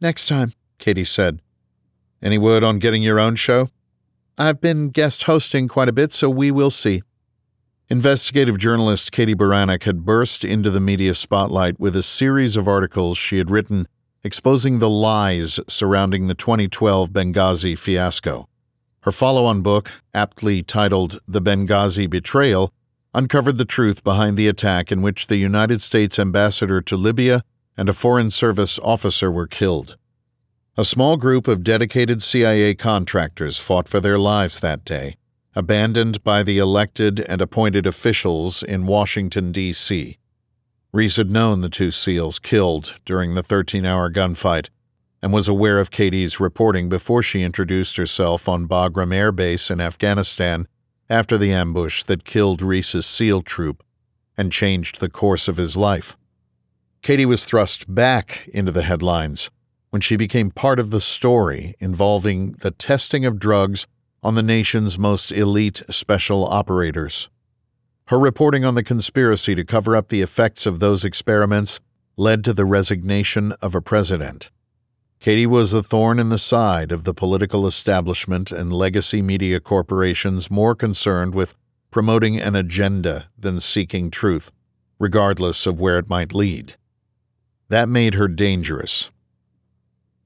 Next time, Katie said. Any word on getting your own show? I've been guest hosting quite a bit, so we will see. Investigative journalist Katie Buranek had burst into the media spotlight with a series of articles she had written exposing the lies surrounding the 2012 Benghazi fiasco. Her follow on book, aptly titled The Benghazi Betrayal, uncovered the truth behind the attack in which the United States ambassador to Libya and a Foreign Service officer were killed. A small group of dedicated CIA contractors fought for their lives that day, abandoned by the elected and appointed officials in Washington, D.C. Reece had known the two SEALs killed during the 13 hour gunfight and was aware of Katie's reporting before she introduced herself on Bagram Air Base in Afghanistan after the ambush that killed Reece's SEAL troop and changed the course of his life. Katie was thrust back into the headlines when she became part of the story involving the testing of drugs on the nation's most elite special operators. Her reporting on the conspiracy to cover up the effects of those experiments led to the resignation of a president. Katie was a thorn in the side of the political establishment and legacy media corporations more concerned with promoting an agenda than seeking truth, regardless of where it might lead. That made her dangerous.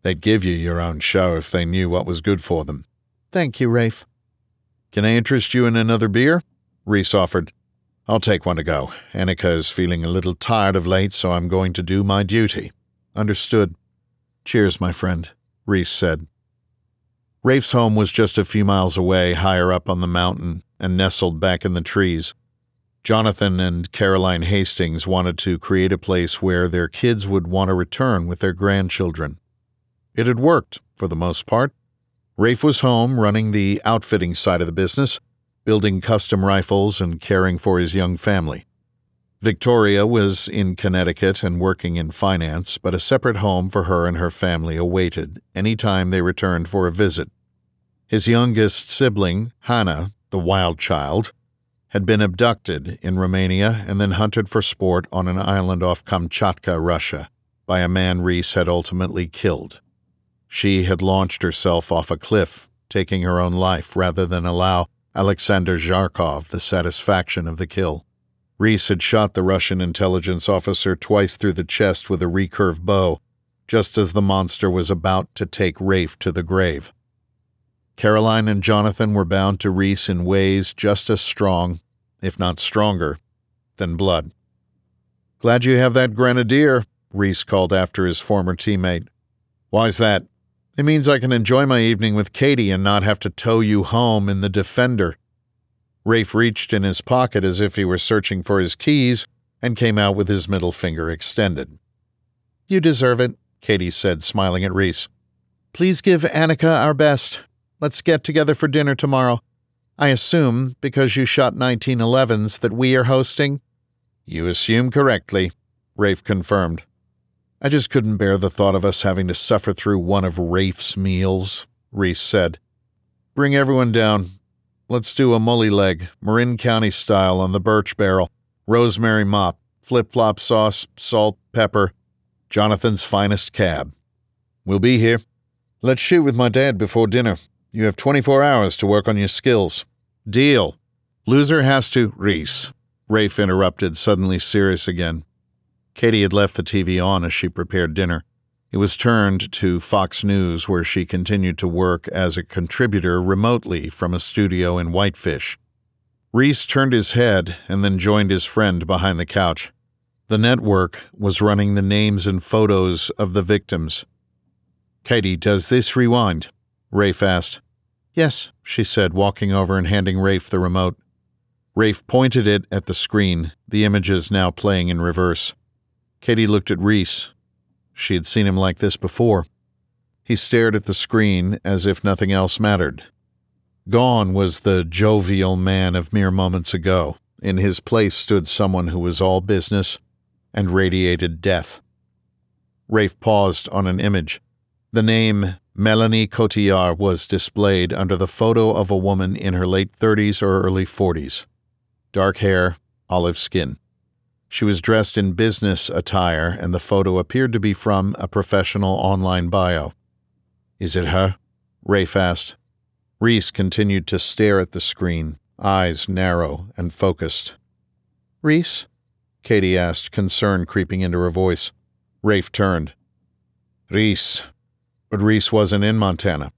They'd give you your own show if they knew what was good for them. Thank you, Rafe. Can I interest you in another beer? Reece offered. I'll take one to go. Annika is feeling a little tired of late, so I'm going to do my duty. Understood. Cheers, my friend, Reece said. Rafe's home was just a few miles away, higher up on the mountain, and nestled back in the trees. Jonathan and Caroline Hastings wanted to create a place where their kids would want to return with their grandchildren. It had worked, for the most part. Rafe was home running the outfitting side of the business, building custom rifles and caring for his young family. Victoria was in Connecticut and working in finance, but a separate home for her and her family awaited any time they returned for a visit. His youngest sibling, Hannah, the wild child, had been abducted in Romania and then hunted for sport on an island off Kamchatka, Russia, by a man Reece had ultimately killed. She had launched herself off a cliff, taking her own life rather than allow Alexander Zharkov the satisfaction of the kill. Reece had shot the Russian intelligence officer twice through the chest with a recurve bow, just as the monster was about to take Rafe to the grave. Caroline and Jonathan were bound to Reece in ways just as strong, if not stronger, than blood. Glad you have that grenadier, Reece called after his former teammate. Why's that? It means I can enjoy my evening with Katie and not have to tow you home in the Defender. Rafe reached in his pocket as if he were searching for his keys and came out with his middle finger extended. You deserve it, Katie said, smiling at Reece. Please give Annika our best. Let's get together for dinner tomorrow. I assume, because you shot 1911s, that we are hosting? You assume correctly, Rafe confirmed. I just couldn't bear the thought of us having to suffer through one of Rafe's meals, Reece said. Bring everyone down. Let's do a mully leg, Marin County style on the Burch Barrel, rosemary mop, flip flop sauce, salt, pepper, Jonathan's finest cab. We'll be here. Let's shoot with my dad before dinner. You have 24 hours to work on your skills. Deal. Loser has to. Reece. Rafe interrupted, suddenly serious again. Katie had left the TV on as she prepared dinner. It was turned to Fox News, where she continued to work as a contributor remotely from a studio in Whitefish. Reece turned his head and then joined his friend behind the couch. The network was running the names and photos of the victims. Katie, does this rewind? Rafe asked. Yes, she said, walking over and handing Rafe the remote. Rafe pointed it at the screen, the images now playing in reverse. Katie looked at Reece. She had seen him like this before. He stared at the screen as if nothing else mattered. Gone was the jovial man of mere moments ago. In his place stood someone who was all business and radiated death. Rafe paused on an image. The name Melanie Cotillard was displayed under the photo of a woman in her late 30s or early 40s. Dark hair, olive skin. She was dressed in business attire, and the photo appeared to be from a professional online bio. Is it her? Rafe asked. Reece continued to stare at the screen, eyes narrow and focused. Reece? Katie asked, concern creeping into her voice. Rafe turned. Reece, but Reece wasn't in Montana.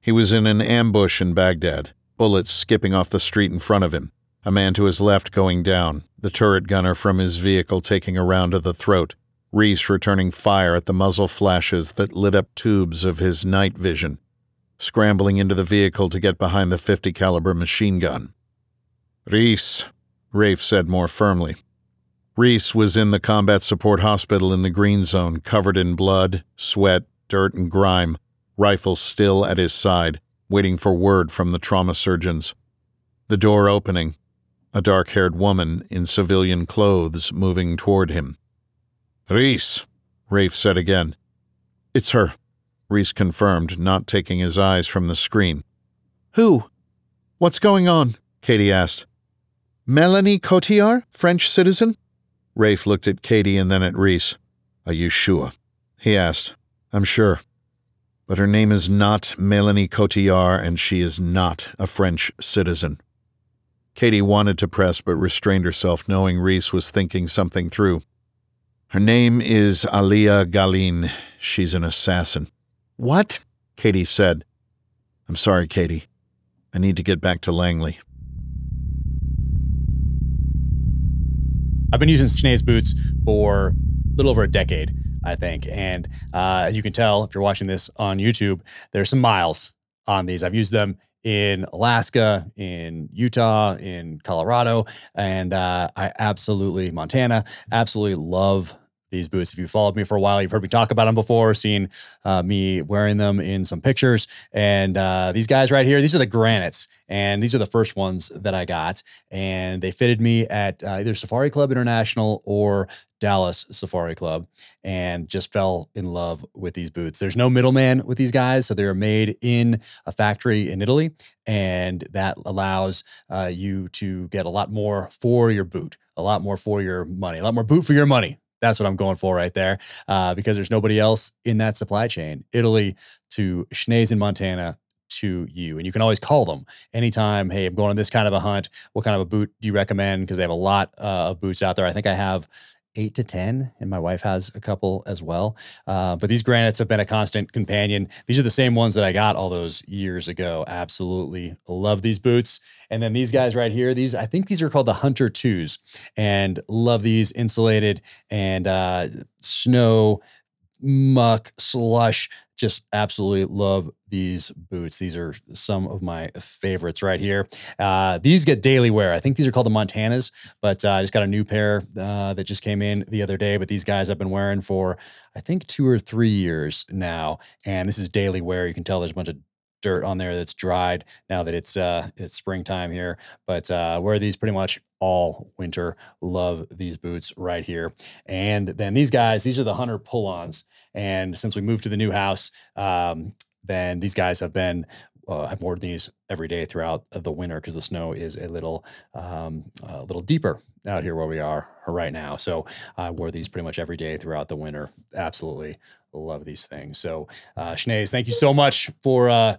He was in an ambush in Baghdad, bullets skipping off the street in front of him, a man to his left going down, the turret gunner from his vehicle taking a round to the throat, Reece returning fire at the muzzle flashes that lit up tubes of his night vision, scrambling into the vehicle to get behind the 50 caliber machine gun. Reece, Rafe said more firmly. Reece was in the combat support hospital in the green zone, covered in blood, sweat, dirt, and grime, rifle still at his side, waiting for word from the trauma surgeons. The door opening, a dark haired woman in civilian clothes moving toward him. Reece, Rafe said again. It's her, Reece confirmed, not taking his eyes from the screen. Who? What's going on? Katie asked. Melanie Cotillard, French citizen? Rafe looked at Katie and then at Reece. Are you sure? He asked. I'm sure. But her name is not Melanie Cotillard, and she is not a French citizen. Katie wanted to press but restrained herself, knowing Reece was thinking something through. Her name is Alia Galin. She's an assassin. What? Katie said. I'm sorry, Katie. I need to get back to Langley. I've been using Schnee's boots for a little over a decade. I think. And uh, as you can tell, if you're watching this on YouTube, there's some miles on these. I've used them in Alaska, in Utah, in Colorado, and uh, I absolutely, Montana, absolutely love these boots. If you followed me for a while, you've heard me talk about them before, seen uh, me wearing them in some pictures. And uh, these guys right here, these are the granites, and these are the first ones that I got. And they fitted me at uh, either Safari Club International or Dallas Safari Club, and just fell in love with these boots. There's no middleman with these guys, so they're made in a factory in Italy, and that allows uh, you to get a lot more for your boot, a lot more for your money, a lot more boot for your money that's what I'm going for right there, uh, because there's nobody else in that supply chain. Italy to Schnees in Montana to you. And you can always call them anytime. Hey, I'm going on this kind of a hunt. What kind of a boot do you recommend? Because they have a lot uh, of boots out there. I think I have eight to 10, and my wife has a couple as well. Uh, but these granites have been a constant companion. These are the same ones that I got all those years ago. Absolutely love these boots. And then these guys right here, these, I think these are called the Hunter 2s, and love these insulated and uh, snow, muck, slush just absolutely love these boots. These are some of my favorites right here. Uh, these get daily wear. I think these are called the Montanas, but uh, I just got a new pair uh, that just came in the other day. But these guys I've been wearing for, I think, two or three years now. And this is daily wear. You can tell there's a bunch of dirt on there that's dried now that it's uh it's springtime here. But uh wear these pretty much all winter. Love these boots right here. And then these guys these are the hunter pull-ons. And since we moved to the new house um then these guys have been uh, I've worn these every day throughout the winter because the snow is a little um, a little deeper out here where we are right now. So I wore these pretty much every day throughout the winter. Absolutely love these things. So uh, Schnees, thank you so much for uh,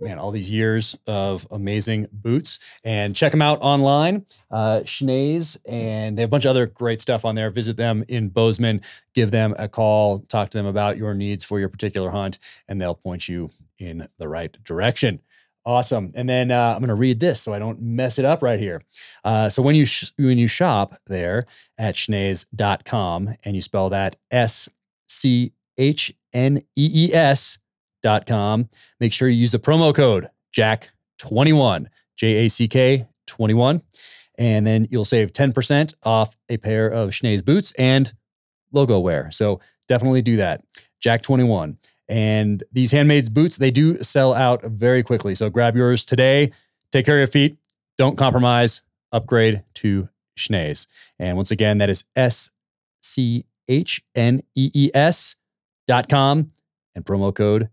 man all these years of amazing boots. And check them out online, uh, Schnees, and they have a bunch of other great stuff on there. Visit them in Bozeman, give them a call, talk to them about your needs for your particular hunt, and they'll point you in the right direction. Awesome. And then uh, I'm going to read this so I don't mess it up right here. Uh, so when you sh- when you shop there at schnees.com and you spell that S C H N E E S dot com, make sure you use the promo code Jack21, J A C K 21. And then you'll save 10% off a pair of Schnee's boots and logo wear. So definitely do that. Jack21. And these handmade boots, they do sell out very quickly. So grab yours today. Take care of your feet. Don't compromise. Upgrade to Schnee's. And once again, that is S C H N E E S dot com and promo code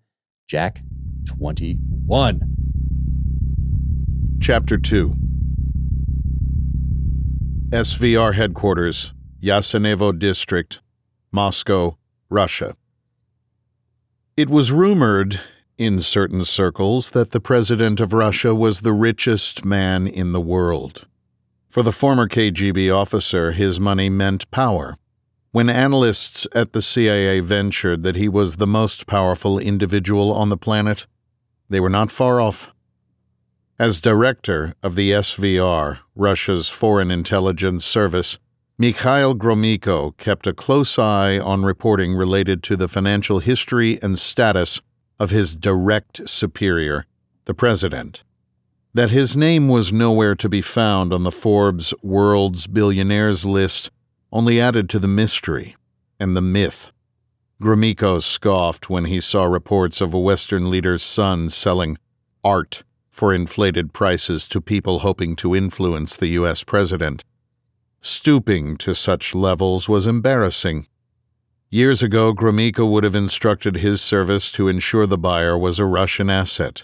Jack21. Chapter 2 SVR Headquarters, Yasenevo District, Moscow, Russia. It was rumored in certain circles that the President of Russia was the richest man in the world. For the former KGB officer, his money meant power. When analysts at the CIA ventured that he was the most powerful individual on the planet, they were not far off. As director of the SVR, Russia's Foreign Intelligence Service, Mikhail Gromyko kept a close eye on reporting related to the financial history and status of his direct superior, the president. That his name was nowhere to be found on the Forbes World's Billionaires list only added to the mystery and the myth. Gromyko scoffed when he saw reports of a Western leader's son selling art for inflated prices to people hoping to influence the U.S. president. Stooping to such levels was embarrassing. Years ago, Gromyko would have instructed his service to ensure the buyer was a Russian asset.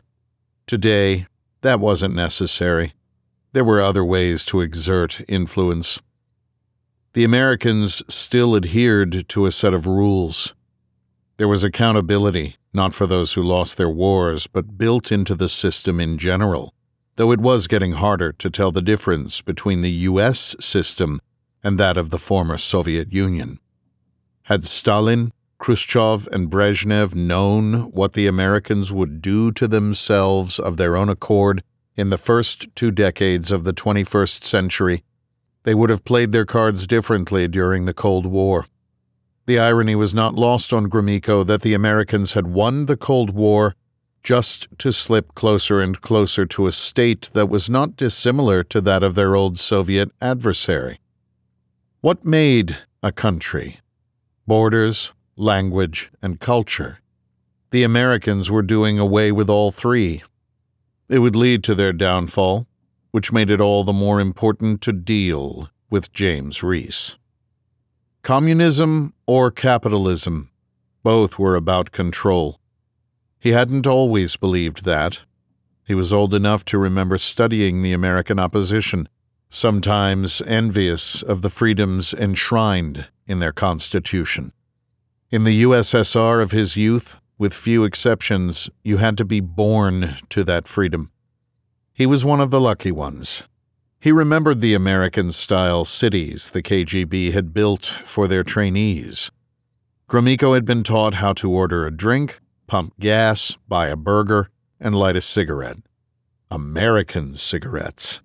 Today, that wasn't necessary. There were other ways to exert influence. The Americans still adhered to a set of rules. There was accountability, not for those who lost their wars, but built into the system in general though it was getting harder to tell the difference between the U.S. system and that of the former Soviet Union. Had Stalin, Khrushchev, and Brezhnev known what the Americans would do to themselves of their own accord in the first two decades of the 21st century, they would have played their cards differently during the Cold War. The irony was not lost on Gromyko that the Americans had won the Cold War just to slip closer and closer to a state that was not dissimilar to that of their old Soviet adversary. What made a country? Borders, language, and culture. The Americans were doing away with all three. It would lead to their downfall, which made it all the more important to deal with James Reece. Communism or capitalism, both were about control. He hadn't always believed that. He was old enough to remember studying the American opposition, sometimes envious of the freedoms enshrined in their Constitution. In the USSR of his youth, with few exceptions, you had to be born to that freedom. He was one of the lucky ones. He remembered the American style cities the KGB had built for their trainees. Gromyko had been taught how to order a drink, pump gas, buy a burger, and light a cigarette. American cigarettes.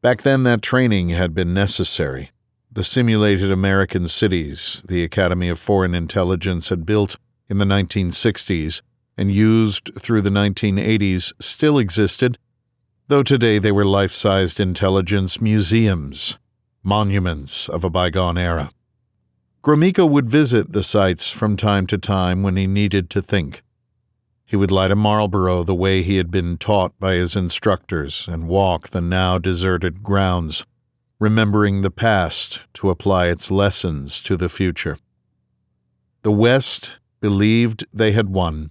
Back then, that training had been necessary. The simulated American cities the Academy of Foreign Intelligence had built in the 1960s and used through the 1980s still existed, though today they were life sized intelligence museums, monuments of a bygone era. Gromyko would visit the sites from time to time when he needed to think. He would light a Marlboro the way he had been taught by his instructors and walk the now deserted grounds, remembering the past to apply its lessons to the future. The West believed they had won.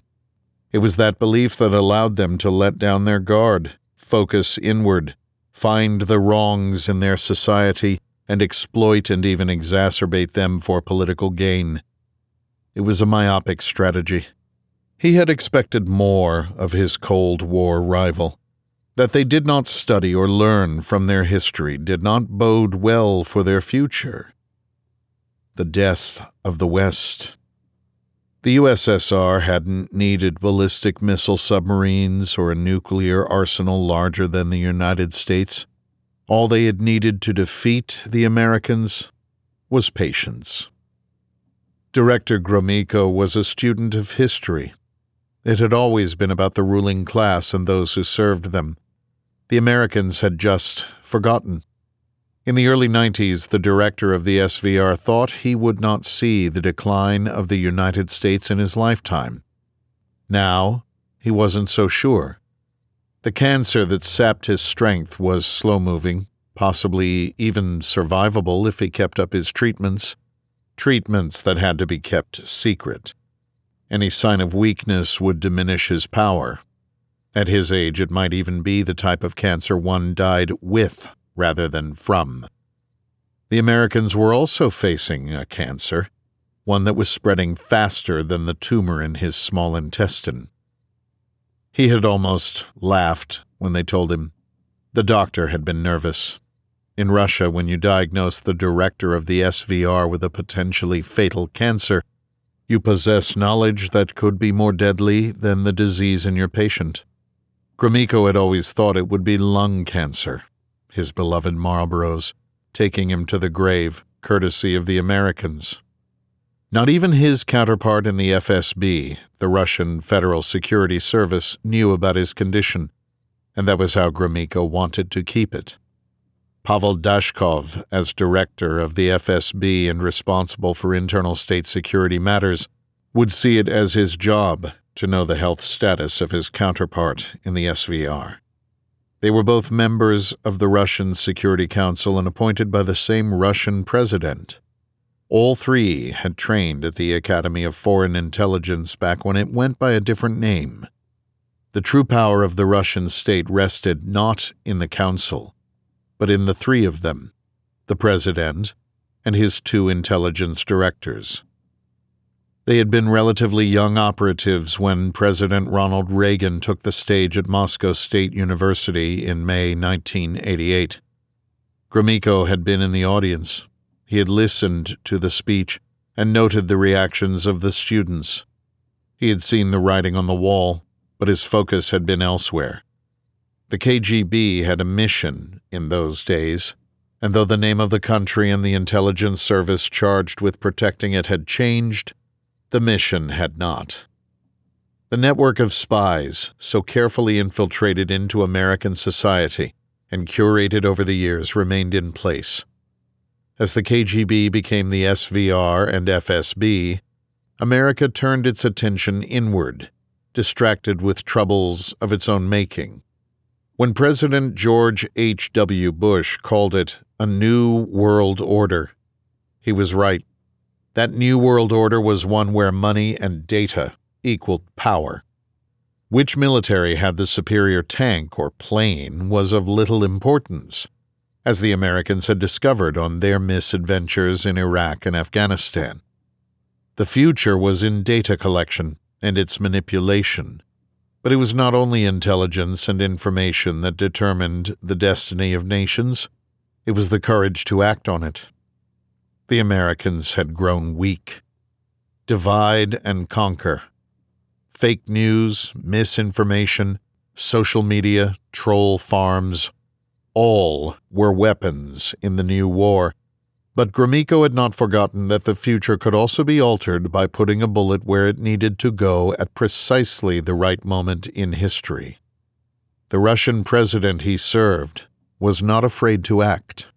It was that belief that allowed them to let down their guard, focus inward, find the wrongs in their society, and exploit and even exacerbate them for political gain. It was a myopic strategy. He had expected more of his Cold War rival. That they did not study or learn from their history did not bode well for their future. The death of the West. The USSR hadn't needed ballistic missile submarines or a nuclear arsenal larger than the United States. All they had needed to defeat the Americans was patience. Director Gromyko was a student of history, It had always been about the ruling class and those who served them. The Americans had just forgotten. In the early 90s, the director of the SVR thought he would not see the decline of the United States in his lifetime. Now, he wasn't so sure. The cancer that sapped his strength was slow moving, possibly even survivable if he kept up his treatments, treatments that had to be kept secret. Any sign of weakness would diminish his power. At his age, it might even be the type of cancer one died with rather than from. The Americans were also facing a cancer, one that was spreading faster than the tumor in his small intestine. He had almost laughed when they told him. The doctor had been nervous. In Russia, when you diagnose the director of the SVR with a potentially fatal cancer, you possess knowledge that could be more deadly than the disease in your patient. Gromyko had always thought it would be lung cancer, his beloved Marlboros, taking him to the grave, courtesy of the Americans. Not even his counterpart in the FSB, the Russian Federal Security Service, knew about his condition, and that was how Gromyko wanted to keep it. Pavel Dashkov, as director of the FSB and responsible for internal state security matters, would see it as his job to know the health status of his counterpart in the SVR. They were both members of the Russian Security Council and appointed by the same Russian president. All three had trained at the Academy of Foreign Intelligence back when it went by a different name. The true power of the Russian state rested not in the Council, but in the three of them the President and his two intelligence directors. They had been relatively young operatives when President Ronald Reagan took the stage at Moscow State University in May 1988. Gromyko had been in the audience. He had listened to the speech and noted the reactions of the students. He had seen the writing on the wall, but his focus had been elsewhere. The KGB had a mission in those days, and though the name of the country and the intelligence service charged with protecting it had changed, the mission had not. The network of spies, so carefully infiltrated into American society and curated over the years, remained in place. As the KGB became the SVR and FSB, America turned its attention inward, distracted with troubles of its own making. When President George H.W. Bush called it a new world order, he was right. That new world order was one where money and data equaled power. Which military had the superior tank or plane was of little importance, as the Americans had discovered on their misadventures in Iraq and Afghanistan. The future was in data collection and its manipulation but it was not only intelligence and information that determined the destiny of nations, it was the courage to act on it. The Americans had grown weak. Divide and conquer. Fake news, misinformation, social media, troll farms, all were weapons in the new war but Gromyko had not forgotten that the future could also be altered by putting a bullet where it needed to go at precisely the right moment in history. The Russian president he served was not afraid to act.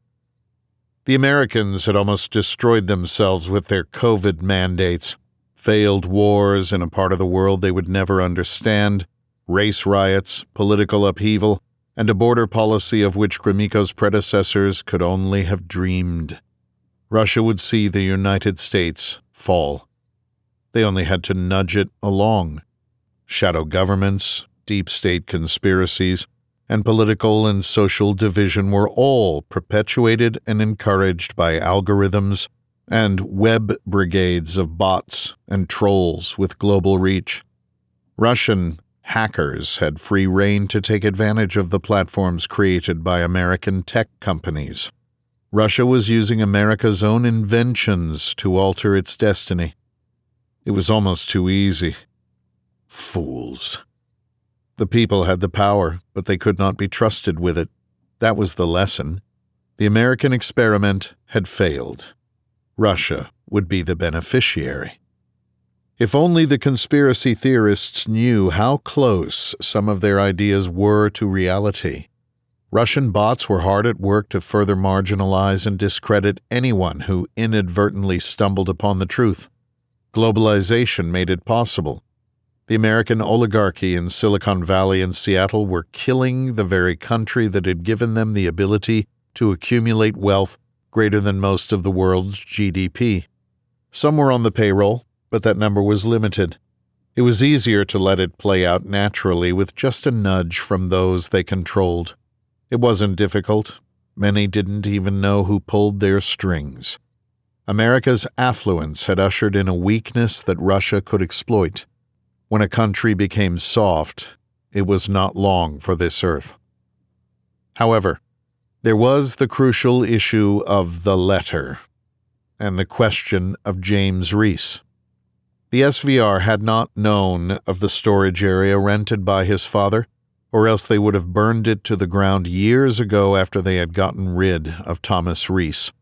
The Americans had almost destroyed themselves with their COVID mandates, failed wars in a part of the world they would never understand, race riots, political upheaval, and a border policy of which Gromyko's predecessors could only have dreamed. Russia would see the United States fall. They only had to nudge it along. Shadow governments, deep state conspiracies, and political and social division were all perpetuated and encouraged by algorithms and web brigades of bots and trolls with global reach. Russian hackers had free rein to take advantage of the platforms created by American tech companies. Russia was using America's own inventions to alter its destiny. It was almost too easy. Fools. The people had the power, but they could not be trusted with it. That was the lesson. The American experiment had failed. Russia would be the beneficiary. If only the conspiracy theorists knew how close some of their ideas were to reality. Russian bots were hard at work to further marginalize and discredit anyone who inadvertently stumbled upon the truth. Globalization made it possible. The American oligarchy in Silicon Valley and Seattle were killing the very country that had given them the ability to accumulate wealth greater than most of the world's GDP. Some were on the payroll, but that number was limited. It was easier to let it play out naturally with just a nudge from those they controlled. It wasn't difficult. Many didn't even know who pulled their strings. America's affluence had ushered in a weakness that Russia could exploit. When a country became soft, it was not long for this earth. However, there was the crucial issue of the letter and the question of James Reece. The SVR had not known of the storage area rented by his father, or else they would have burned it to the ground years ago after they had gotten rid of Thomas Reece,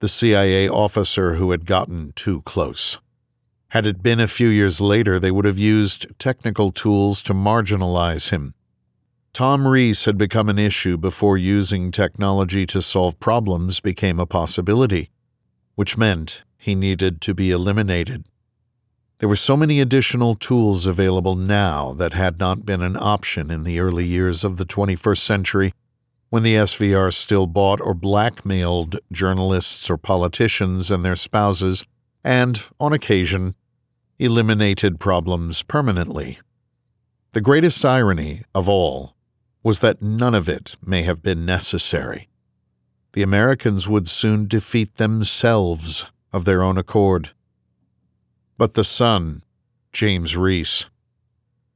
the CIA officer who had gotten too close. Had it been a few years later, they would have used technical tools to marginalize him. Tom Reece had become an issue before using technology to solve problems became a possibility, which meant he needed to be eliminated. There were so many additional tools available now that had not been an option in the early years of the 21st century, when the SVR still bought or blackmailed journalists or politicians and their spouses, and, on occasion, eliminated problems permanently. The greatest irony of all was that none of it may have been necessary. The Americans would soon defeat themselves of their own accord. But the son, James Reece.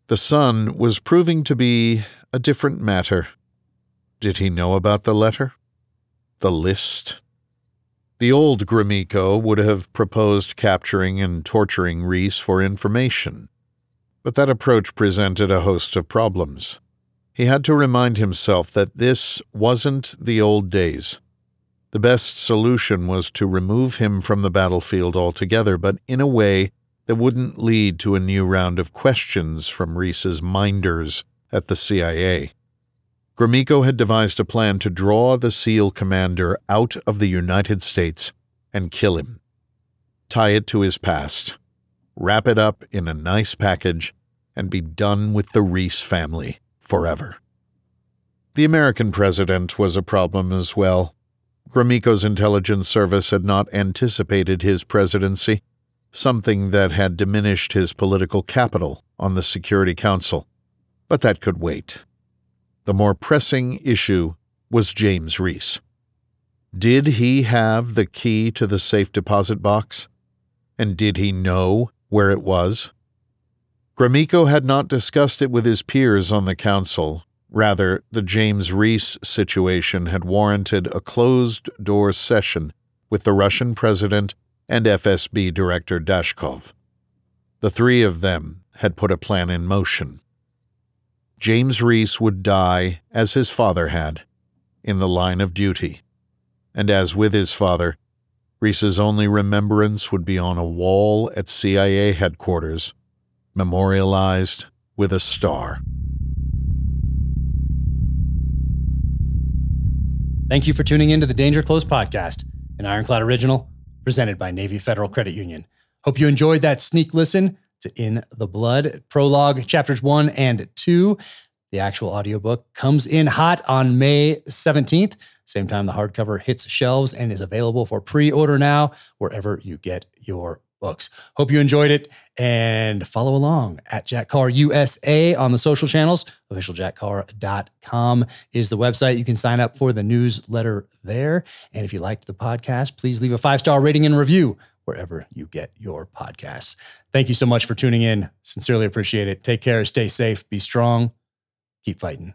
The son was proving to be a different matter. Did he know about the letter? The list? The old Gromyko would have proposed capturing and torturing Reece for information, but that approach presented a host of problems. He had to remind himself that this wasn't the old days. The best solution was to remove him from the battlefield altogether, but in a way that wouldn't lead to a new round of questions from Reece's minders at the CIA. Gromyko had devised a plan to draw the SEAL commander out of the United States and kill him. Tie it to his past, wrap it up in a nice package, and be done with the Reece family forever. The American president was a problem as well. Gromyko's intelligence service had not anticipated his presidency, something that had diminished his political capital on the Security Council. But that could wait. The more pressing issue was James Reece. Did he have the key to the safe deposit box? And did he know where it was? Gromyko had not discussed it with his peers on the council, Rather, the James Reece situation had warranted a closed door session with the Russian president and FSB director Dashkov. The three of them had put a plan in motion. James Reece would die as his father had, in the line of duty. And as with his father, Reece's only remembrance would be on a wall at CIA headquarters, memorialized with a star. Thank you for tuning in to the Danger Close podcast, an Ironclad original presented by Navy Federal Credit Union. Hope you enjoyed that sneak listen to In the Blood prologue, chapters one and two. The actual audiobook comes in hot on May 17th. Same time the hardcover hits shelves and is available for pre order now wherever you get your books. Hope you enjoyed it and follow along at Jack Carr USA on the social channels. OfficialJackCarr.com is the website. You can sign up for the newsletter there. And if you liked the podcast, please leave a five star rating and review wherever you get your podcasts. Thank you so much for tuning in. Sincerely appreciate it. Take care, stay safe, be strong, keep fighting.